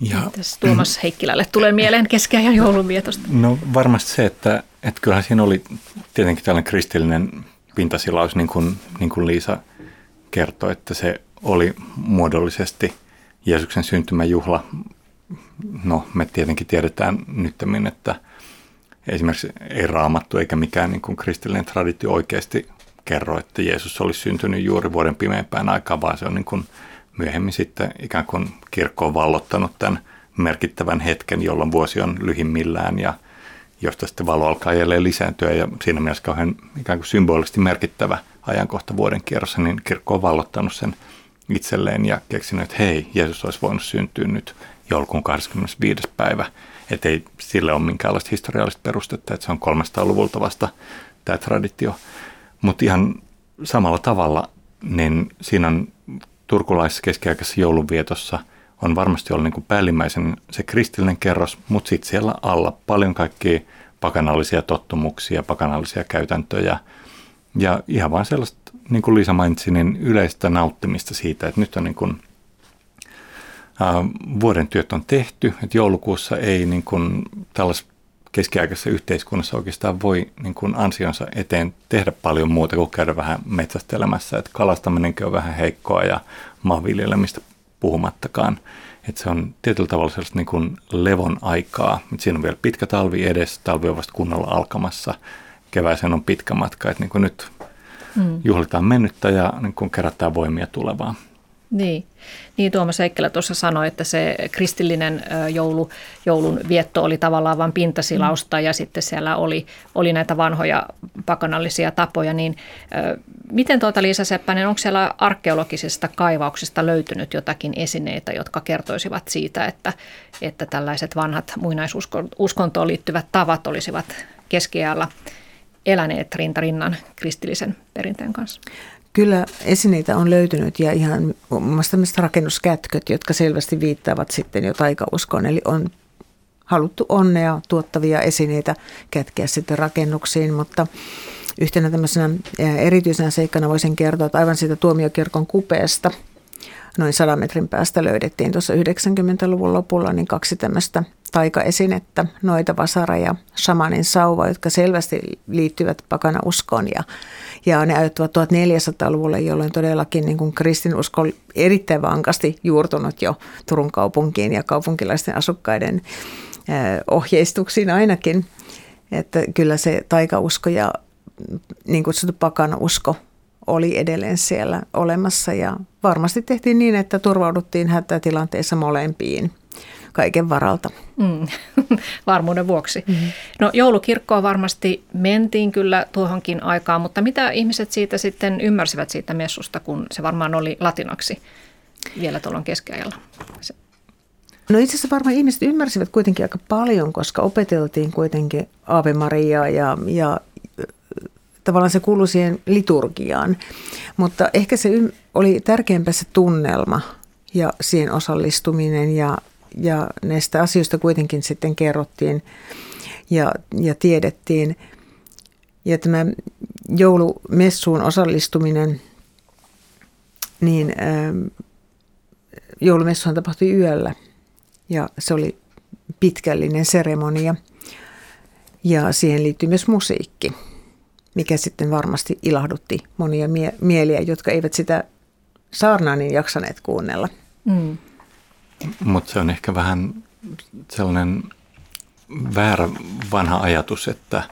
Ja, Mitäs Tuomas Heikkilälle tulee mieleen keskeajan joulunvietosta? No varmasti se, että, että kyllähän siinä oli tietenkin tällainen kristillinen pintasilaus, niin kuin, niin kuin Liisa kertoi, että se oli muodollisesti Jeesuksen syntymäjuhla, no me tietenkin tiedetään nyttemmin, että esimerkiksi ei raamattu eikä mikään niin kuin kristillinen traditio oikeasti kerro, että Jeesus olisi syntynyt juuri vuoden pimeimpään aikaan, vaan se on niin kuin myöhemmin sitten ikään kuin kirkko on vallottanut tämän merkittävän hetken, jolloin vuosi on lyhimmillään ja josta sitten valo alkaa jälleen lisääntyä ja siinä mielessä kauhean ikään kuin symbolisesti merkittävä ajankohta vuoden kierrossa, niin kirkko on vallottanut sen itselleen ja keksinyt, että hei, Jeesus olisi voinut syntyä nyt joulukuun 25. päivä. Että ei sille ole minkäänlaista historiallista perustetta, että se on 300-luvulta vasta tämä traditio. Mutta ihan samalla tavalla, niin siinä on turkulaisessa keskiaikaisessa joulunvietossa on varmasti ollut niin kuin päällimmäisen se kristillinen kerros, mutta sitten siellä alla paljon kaikkia pakanallisia tottumuksia, pakanallisia käytäntöjä ja ihan vain sellaista, niin kuin Liisa mainitsi, niin yleistä nauttimista siitä, että nyt on niin kuin vuoden työt on tehty, että joulukuussa ei niin kuin tällaisessa keskiaikaisessa yhteiskunnassa oikeastaan voi niin kuin ansionsa eteen tehdä paljon muuta kuin käydä vähän metsästelemässä. Että kalastaminenkin on vähän heikkoa ja maanviljelemistä puhumattakaan. Että se on tietyllä tavalla sellaista niin kuin levon aikaa. Että siinä on vielä pitkä talvi edessä, talvi on vasta kunnolla alkamassa, keväisen on pitkä matka. Että niin kuin nyt mm. juhlitaan mennyttä ja niin kuin kerätään voimia tulevaa. Niin. Niin Tuomas Heikkilä tuossa sanoi, että se kristillinen joulu, joulun vietto oli tavallaan vain pintasilausta ja sitten siellä oli, oli näitä vanhoja pakanallisia tapoja. Niin miten tuota Liisa Seppänen, onko siellä arkeologisista kaivauksista löytynyt jotakin esineitä, jotka kertoisivat siitä, että, että tällaiset vanhat muinaisuskontoon liittyvät tavat olisivat keskiajalla eläneet rintarinnan kristillisen perinteen kanssa? Kyllä esineitä on löytynyt ja ihan muun muassa rakennuskätköt, jotka selvästi viittaavat sitten jo taikauskoon. Eli on haluttu onnea tuottavia esineitä kätkeä sitten rakennuksiin, mutta yhtenä tämmöisenä erityisenä seikkana voisin kertoa, että aivan siitä tuomiokirkon kupeesta – noin 100 metrin päästä löydettiin tuossa 90-luvun lopulla niin kaksi tämmöistä taikaesinettä, noita vasara ja shamanin sauva, jotka selvästi liittyvät pakana uskoon ja, ja ne ajoittuvat 1400-luvulle, jolloin todellakin niin kuin kristinusko oli erittäin vankasti juurtunut jo Turun kaupunkiin ja kaupunkilaisten asukkaiden ohjeistuksiin ainakin. Että kyllä se taikausko ja niin kutsuttu pakana usko oli edelleen siellä olemassa ja varmasti tehtiin niin, että turvauduttiin hätätilanteessa molempiin kaiken varalta. Mm, varmuuden vuoksi. Mm-hmm. No joulukirkkoon varmasti mentiin kyllä tuohonkin aikaan, mutta mitä ihmiset siitä sitten ymmärsivät siitä messusta, kun se varmaan oli latinaksi vielä tuolloin keskiajalla? Se. No itse asiassa varmaan ihmiset ymmärsivät kuitenkin aika paljon, koska opeteltiin kuitenkin Ave Mariaa ja, ja tavallaan se kuului siihen liturgiaan. Mutta ehkä se oli tärkeämpää se tunnelma ja siihen osallistuminen ja, ja näistä asioista kuitenkin sitten kerrottiin ja, ja tiedettiin. Ja tämä joulumessuun osallistuminen, niin ähm, joulumessuhan tapahtui yöllä ja se oli pitkällinen seremonia ja siihen liittyy myös musiikki mikä sitten varmasti ilahdutti monia mie- mieliä, jotka eivät sitä saarnaa niin jaksaneet kuunnella. Mm. Mutta se on ehkä vähän sellainen väärä vanha ajatus, että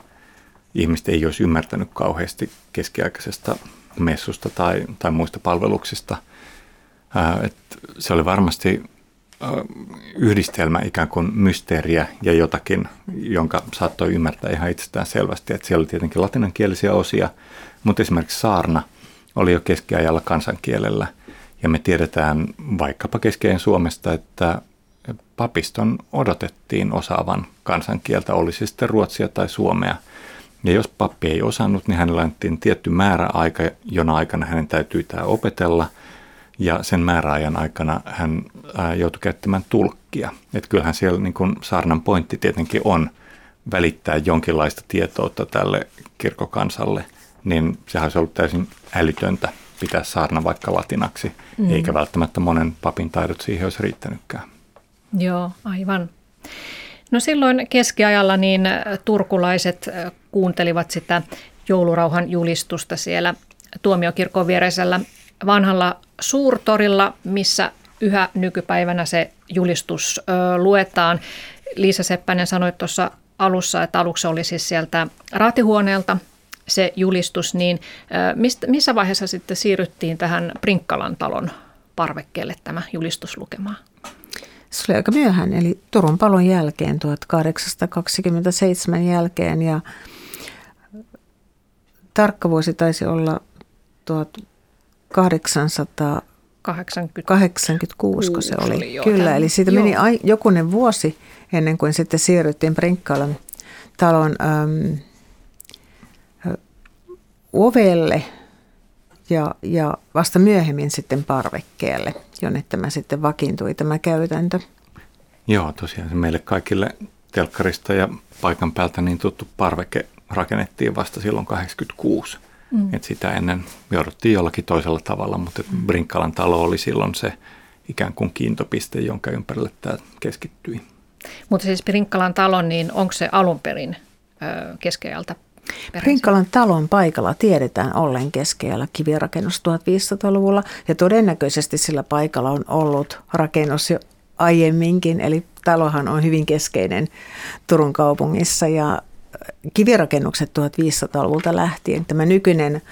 ihmiset ei olisi ymmärtänyt kauheasti keskiaikaisesta messusta tai, tai muista palveluksista. Ää, et se oli varmasti yhdistelmä ikään kuin mysteeriä ja jotakin, jonka saattoi ymmärtää ihan itsestään selvästi. Että siellä oli tietenkin latinankielisiä osia, mutta esimerkiksi saarna oli jo keskiajalla kansankielellä. Ja me tiedetään vaikkapa keskein Suomesta, että papiston odotettiin osaavan kansankieltä, olisi sitten ruotsia tai suomea. Ja jos pappi ei osannut, niin hänellä annettiin tietty määräaika, jona aikana hänen täytyy tämä opetella – ja sen määräajan aikana hän joutui käyttämään tulkkia. Että kyllähän siellä niin kuin saarnan pointti tietenkin on välittää jonkinlaista tietoutta tälle kirkokansalle, niin sehän olisi ollut täysin älytöntä pitää saarna vaikka latinaksi, mm. eikä välttämättä monen papin taidot siihen olisi riittänytkään. Joo, aivan. No silloin keskiajalla niin turkulaiset kuuntelivat sitä joulurauhan julistusta siellä tuomiokirkon viereisellä vanhalla suurtorilla, missä yhä nykypäivänä se julistus ö, luetaan. Liisa Seppänen sanoi tuossa alussa, että aluksi oli siis sieltä raatihuoneelta se julistus, niin ö, mistä, missä vaiheessa sitten siirryttiin tähän Prinkkalan talon parvekkeelle tämä julistus lukemaan? Se oli aika myöhään, eli Turun palon jälkeen, 1827 jälkeen ja tarkka vuosi taisi olla 1886, kun se oli. oli Kyllä, eli siitä joo. meni ai, jokunen vuosi ennen kuin sitten siirryttiin Prinkkalan talon äm, ovelle ja, ja vasta myöhemmin sitten parvekkeelle, jonne tämä sitten vakiintui tämä käytäntö. Joo, tosiaan se meille kaikille telkkarista ja paikan päältä niin tuttu parveke rakennettiin vasta silloin 86. Mm. Et sitä ennen jouduttiin jollakin toisella tavalla, mutta mm. Brinkkalan talo oli silloin se ikään kuin kiintopiste, jonka ympärille tämä keskittyi. Mutta siis Brinkkalan talo, niin onko se alun perin keskeältä Brinkkalan talon paikalla tiedetään ollen keskeällä kivirakennus 1500-luvulla ja todennäköisesti sillä paikalla on ollut rakennus jo aiemminkin, eli talohan on hyvin keskeinen Turun kaupungissa ja kivirakennukset 1500-luvulta lähtien. Tämä nykyinen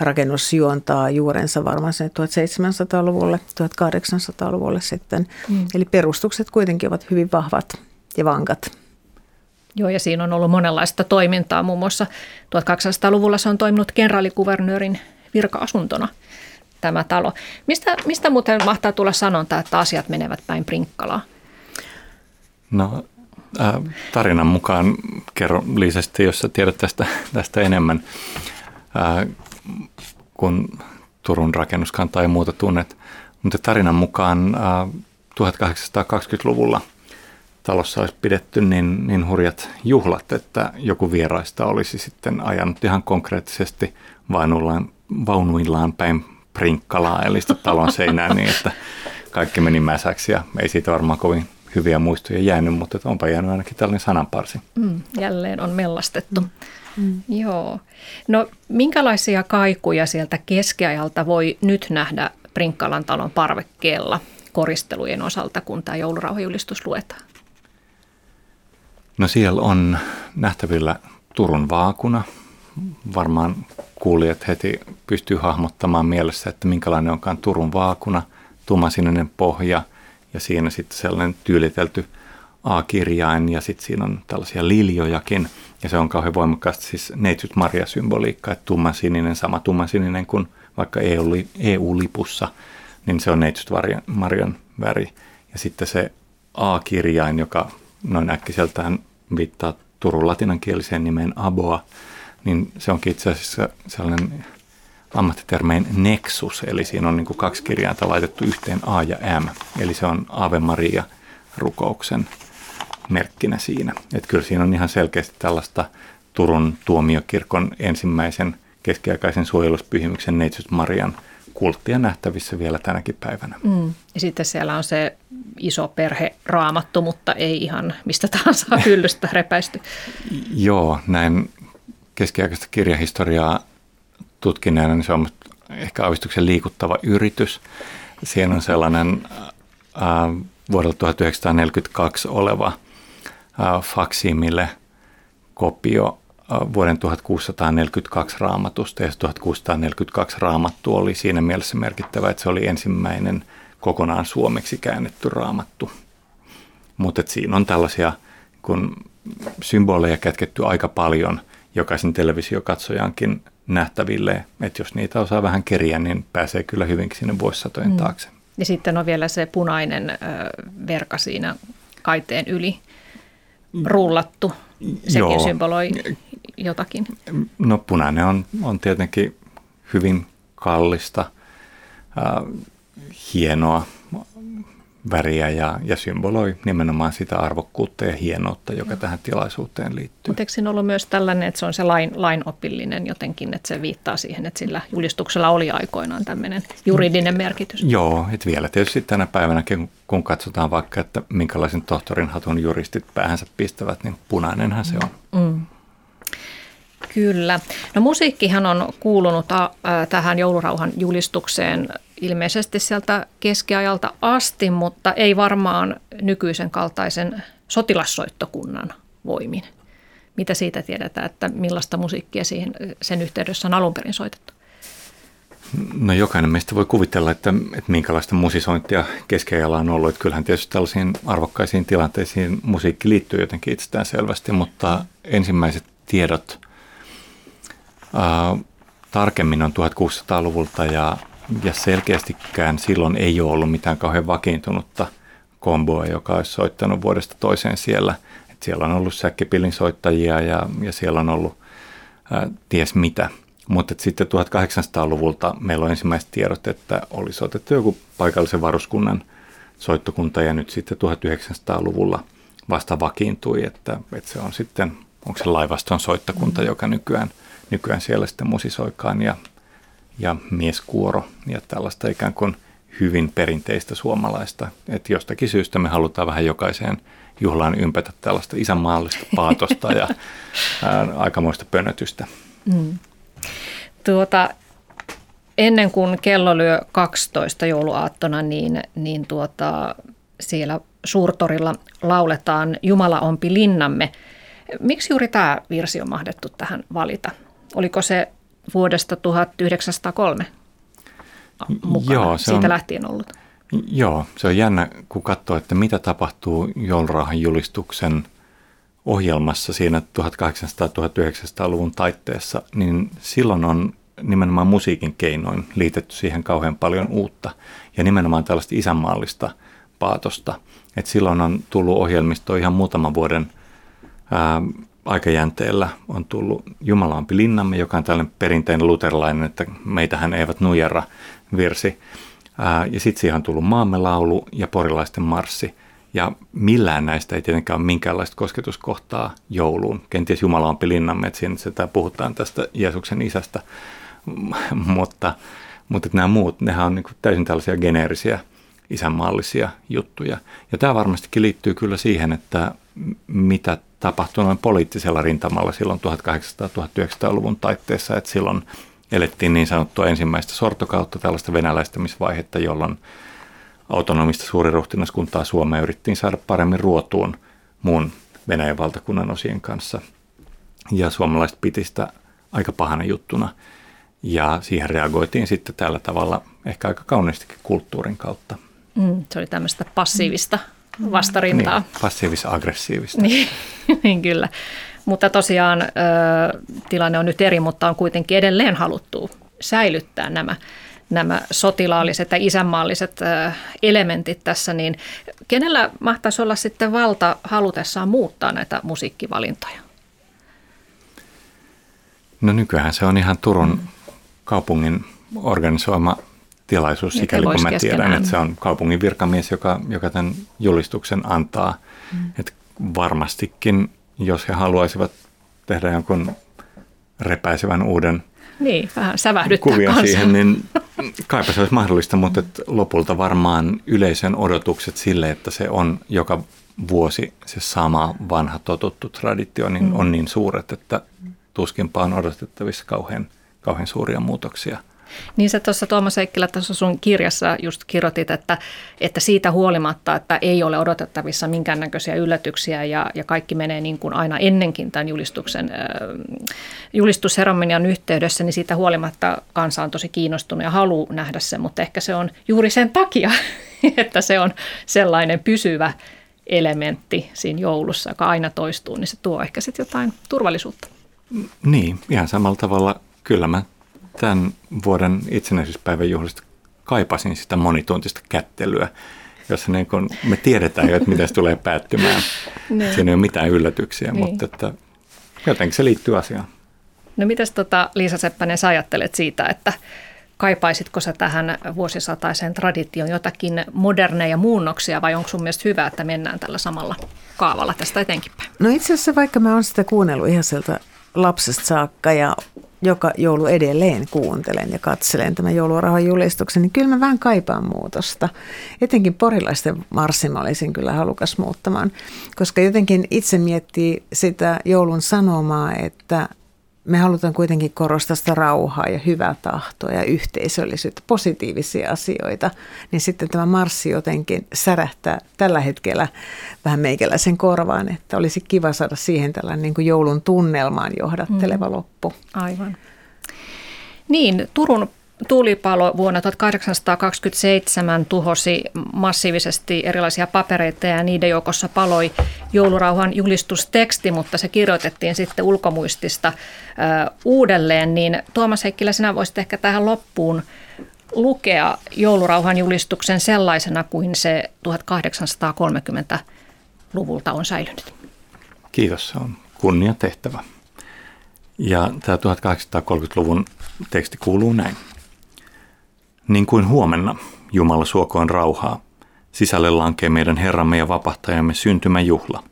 rakennus juontaa juurensa varmaan 1700-luvulle, 1800-luvulle sitten. Mm. Eli perustukset kuitenkin ovat hyvin vahvat ja vankat. Joo, ja siinä on ollut monenlaista toimintaa. Muun muassa 1200-luvulla se on toiminut kenraalikuvernöörin virka-asuntona tämä talo. Mistä, mistä muuten mahtaa tulla sanonta, että asiat menevät päin prinkkalaa? No äh, tarinan mukaan, kerro Liisesti, jos sä tiedät tästä, tästä enemmän, äh, kun Turun rakennuskantaa ei muuta tunnet. Mutta tarinan mukaan äh, 1820-luvulla talossa olisi pidetty niin, niin hurjat juhlat, että joku vieraista olisi sitten ajanut ihan konkreettisesti vaunuillaan, vaunuillaan päin prinkkalaa, eli talon seinään niin, että kaikki meni mäsäksi ja ei siitä varmaan kovin hyviä muistoja jäänyt, mutta onpa jäänyt ainakin tällainen sananparsi. Mm, jälleen on mellastettu. Mm. Mm. Joo. No minkälaisia kaikuja sieltä keskiajalta voi nyt nähdä Prinkkalan talon parvekkeella koristelujen osalta, kun tämä joulurauhajulistus luetaan? No siellä on nähtävillä Turun vaakuna. Varmaan kuulijat heti pystyy hahmottamaan mielessä, että minkälainen onkaan Turun vaakuna, tummasininen pohja ja siinä sitten sellainen tyylitelty A-kirjain ja sitten siinä on tällaisia liljojakin ja se on kauhean voimakkaasti siis neitsyt Maria-symboliikka, että tummansininen, sama tummansininen kuin vaikka EU-lipussa, niin se on neitsyt Marian väri. Ja sitten se A-kirjain, joka noin äkkiseltään viittaa Turun latinankieliseen nimeen Aboa, niin se onkin itse asiassa sellainen ammattitermein nexus, eli siinä on niin kuin kaksi kirjainta laitettu yhteen A ja M, eli se on Ave Maria rukouksen merkkinä siinä. Että kyllä siinä on ihan selkeästi tällaista Turun tuomiokirkon ensimmäisen keskiaikaisen suojeluspyhimyksen Neitsyt Marian kulttia nähtävissä vielä tänäkin päivänä. Mm. Ja sitten siellä on se iso perhe raamattu, mutta ei ihan mistä tahansa hyllystä repäisty. Joo, näin keskiaikaista kirjahistoriaa tutkineena, niin se on ehkä aavistuksen liikuttava yritys. Siinä on sellainen vuodelta 1942 oleva faksimille kopio vuoden 1642 raamatusta. Ja 1642 raamattu oli siinä mielessä merkittävä, että se oli ensimmäinen kokonaan suomeksi käännetty raamattu. Mutta siinä on tällaisia kun symboleja kätketty aika paljon jokaisen televisiokatsojankin nähtäville, että jos niitä osaa vähän keriä, niin pääsee kyllä hyvinkin sinne vuosisatojen mm. taakse. Ja sitten on vielä se punainen ö, verka siinä kaiteen yli rullattu. Sekin Joo. symboloi jotakin. No punainen on, on tietenkin hyvin kallista, äh, hienoa väriä ja, ja symboloi nimenomaan sitä arvokkuutta ja hienoutta, joka tähän tilaisuuteen liittyy. Mutta eikö siinä ollut myös tällainen, että se on se lain, lainopillinen jotenkin, että se viittaa siihen, että sillä julistuksella oli aikoinaan tämmöinen juridinen merkitys? Joo, että vielä tietysti tänä päivänä, kun katsotaan vaikka, että minkälaisen tohtorin hatun juristit päähänsä pistävät, niin punainenhan se on. Mm. Kyllä. No musiikkihan on kuulunut tähän joulurauhan julistukseen ilmeisesti sieltä keskiajalta asti, mutta ei varmaan nykyisen kaltaisen sotilassoittokunnan voimin. Mitä siitä tiedetään, että millaista musiikkia siihen, sen yhteydessä on alun perin soitettu? No jokainen meistä voi kuvitella, että, että minkälaista musisointia keskiajalla on ollut. Että kyllähän tietysti tällaisiin arvokkaisiin tilanteisiin musiikki liittyy jotenkin itsestään selvästi, mutta ensimmäiset tiedot ää, tarkemmin on 1600-luvulta ja ja selkeästikään silloin ei ole ollut mitään kauhean vakiintunutta komboa, joka olisi soittanut vuodesta toiseen siellä. Et siellä on ollut säkkipilin soittajia ja, ja siellä on ollut ää, ties mitä. Mutta sitten 1800-luvulta meillä on ensimmäiset tiedot, että oli soitettu joku paikallisen varuskunnan soittokunta ja nyt sitten 1900-luvulla vasta vakiintui, että, että se on sitten, onko se laivaston soittokunta, joka nykyään, nykyään siellä sitten musisoikaan ja ja mieskuoro ja tällaista ikään kuin hyvin perinteistä suomalaista. Että jostakin syystä me halutaan vähän jokaiseen juhlaan ympätä tällaista isänmaallista paatosta ja ää, aikamoista pönötystä. Mm. Tuota, ennen kuin kello lyö 12 jouluaattona, niin, niin tuota, siellä suurtorilla lauletaan Jumala ompi linnamme. Miksi juuri tämä virsi on mahdettu tähän valita? Oliko se vuodesta 1903 mukana Joo, se siitä on, lähtien ollut? Joo, se on jännä, kun katsoo, että mitä tapahtuu joulurauhan julistuksen ohjelmassa siinä 1800-1900-luvun taitteessa, niin silloin on nimenomaan musiikin keinoin liitetty siihen kauhean paljon uutta ja nimenomaan tällaista isänmaallista paatosta. Et silloin on tullut ohjelmisto ihan muutaman vuoden ää, aikajänteellä on tullut Jumalaampi linnamme, joka on tällainen perinteinen luterilainen, että meitähän eivät nujerra virsi. Ja sitten siihen on tullut maamme laulu ja porilaisten marssi. Ja millään näistä ei tietenkään ole minkäänlaista kosketuskohtaa jouluun. Kenties Jumalaampi linnamme, että siinä sitä puhutaan tästä Jeesuksen isästä. mutta, mutta nämä muut, nehän on niin täysin tällaisia geneerisiä isänmaallisia juttuja. Ja tämä varmastikin liittyy kyllä siihen, että mitä tapahtui noin poliittisella rintamalla silloin 1800-1900-luvun taitteessa, että silloin elettiin niin sanottua ensimmäistä sortokautta, tällaista venäläistämisvaihetta, jolloin autonomista suuriruhtinaskuntaa Suomea yrittiin saada paremmin ruotuun muun Venäjän valtakunnan osien kanssa. Ja suomalaiset piti sitä aika pahana juttuna. Ja siihen reagoitiin sitten tällä tavalla ehkä aika kauniistikin kulttuurin kautta. Mm, se oli tämmöistä passiivista vastarintaa. Niin, passiivis-aggressiivista. niin, niin kyllä. Mutta tosiaan ö, tilanne on nyt eri, mutta on kuitenkin edelleen haluttu säilyttää nämä, nämä sotilaalliset ja isänmaalliset ö, elementit tässä, niin kenellä mahtaisi olla sitten valta halutessaan muuttaa näitä musiikkivalintoja? No nykyään se on ihan Turun kaupungin organisoima tilaisuus, sikäli kun mä keskenään. tiedän, että se on kaupungin virkamies, joka, joka tämän julistuksen antaa. Mm. Että varmastikin, jos he haluaisivat tehdä jonkun repäisevän uuden niin, vähän kuvion kanssa. siihen, niin kaipa se olisi mahdollista, mutta et lopulta varmaan yleisön odotukset sille, että se on joka vuosi se sama vanha totuttu traditio, niin mm. on niin suuret, että tuskinpa on odotettavissa kauhean, kauhean suuria muutoksia – niin sä tuossa Tuomas Heikkilä tuossa sun kirjassa just kirjoitit, että, että siitä huolimatta, että ei ole odotettavissa minkäännäköisiä yllätyksiä ja, ja kaikki menee niin kuin aina ennenkin tämän julistuksen, julistusseremonian yhteydessä, niin siitä huolimatta kansa on tosi kiinnostunut ja haluaa nähdä sen, mutta ehkä se on juuri sen takia, että se on sellainen pysyvä elementti siinä joulussa, joka aina toistuu, niin se tuo ehkä sitten jotain turvallisuutta. Niin, ihan samalla tavalla kyllä mä tämän vuoden itsenäisyyspäivän juhlista kaipasin sitä monituntista kättelyä, jossa niin kun me tiedetään jo, että miten se tulee päättymään. niin. Siinä ei ole mitään yllätyksiä, niin. mutta että jotenkin se liittyy asiaan. No mitäs tota, Liisa Seppänen, sä ajattelet siitä, että kaipaisitko sä tähän vuosisataiseen traditioon jotakin moderneja muunnoksia vai onko sun mielestä hyvä, että mennään tällä samalla kaavalla tästä eteenkin päin? No itse asiassa vaikka mä oon sitä kuunnellut ihan sieltä lapsesta saakka ja joka joulu edelleen kuuntelen ja katselen tämän joulurahan julistuksen, niin kyllä mä vähän kaipaan muutosta. Etenkin porilaisten marssin olisin kyllä halukas muuttamaan, koska jotenkin itse miettii sitä joulun sanomaa, että me halutaan kuitenkin korostaa sitä rauhaa ja hyvää tahtoa ja yhteisöllisyyttä, positiivisia asioita, niin sitten tämä marssi jotenkin särähtää tällä hetkellä vähän meikäläisen korvaan, että olisi kiva saada siihen tällainen niin kuin joulun tunnelmaan johdatteleva mm. loppu. Aivan. Niin, Turun Tulipalo vuonna 1827 tuhosi massiivisesti erilaisia papereita ja niiden joukossa paloi joulurauhan julistusteksti, mutta se kirjoitettiin sitten ulkomuistista uudelleen. Niin Tuomas Heikkilä, sinä voisit ehkä tähän loppuun lukea joulurauhan julistuksen sellaisena kuin se 1830-luvulta on säilynyt. Kiitos, se on kunnia tehtävä. Ja tämä 1830-luvun teksti kuuluu näin. Niin kuin huomenna, Jumala suokoon rauhaa, sisälle lankee meidän Herramme ja vapahtajamme syntymäjuhla.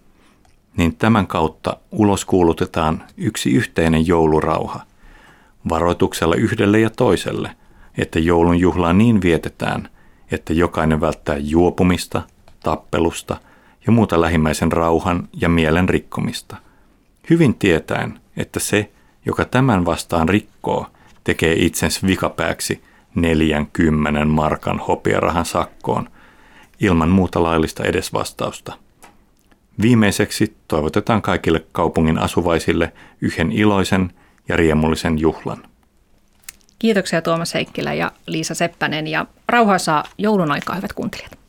Niin tämän kautta ulos kuulutetaan yksi yhteinen joulurauha, varoituksella yhdelle ja toiselle, että joulun juhlaa niin vietetään, että jokainen välttää juopumista, tappelusta ja muuta lähimmäisen rauhan ja mielen rikkomista. Hyvin tietäen, että se, joka tämän vastaan rikkoo, tekee itsensä vikapääksi – 40 markan hopiarahan sakkoon ilman muuta laillista edesvastausta. Viimeiseksi toivotetaan kaikille kaupungin asuvaisille yhden iloisen ja riemullisen juhlan. Kiitoksia Tuomas Heikkilä ja Liisa Seppänen ja rauhaisaa joulun aikaa hyvät kuuntelijat.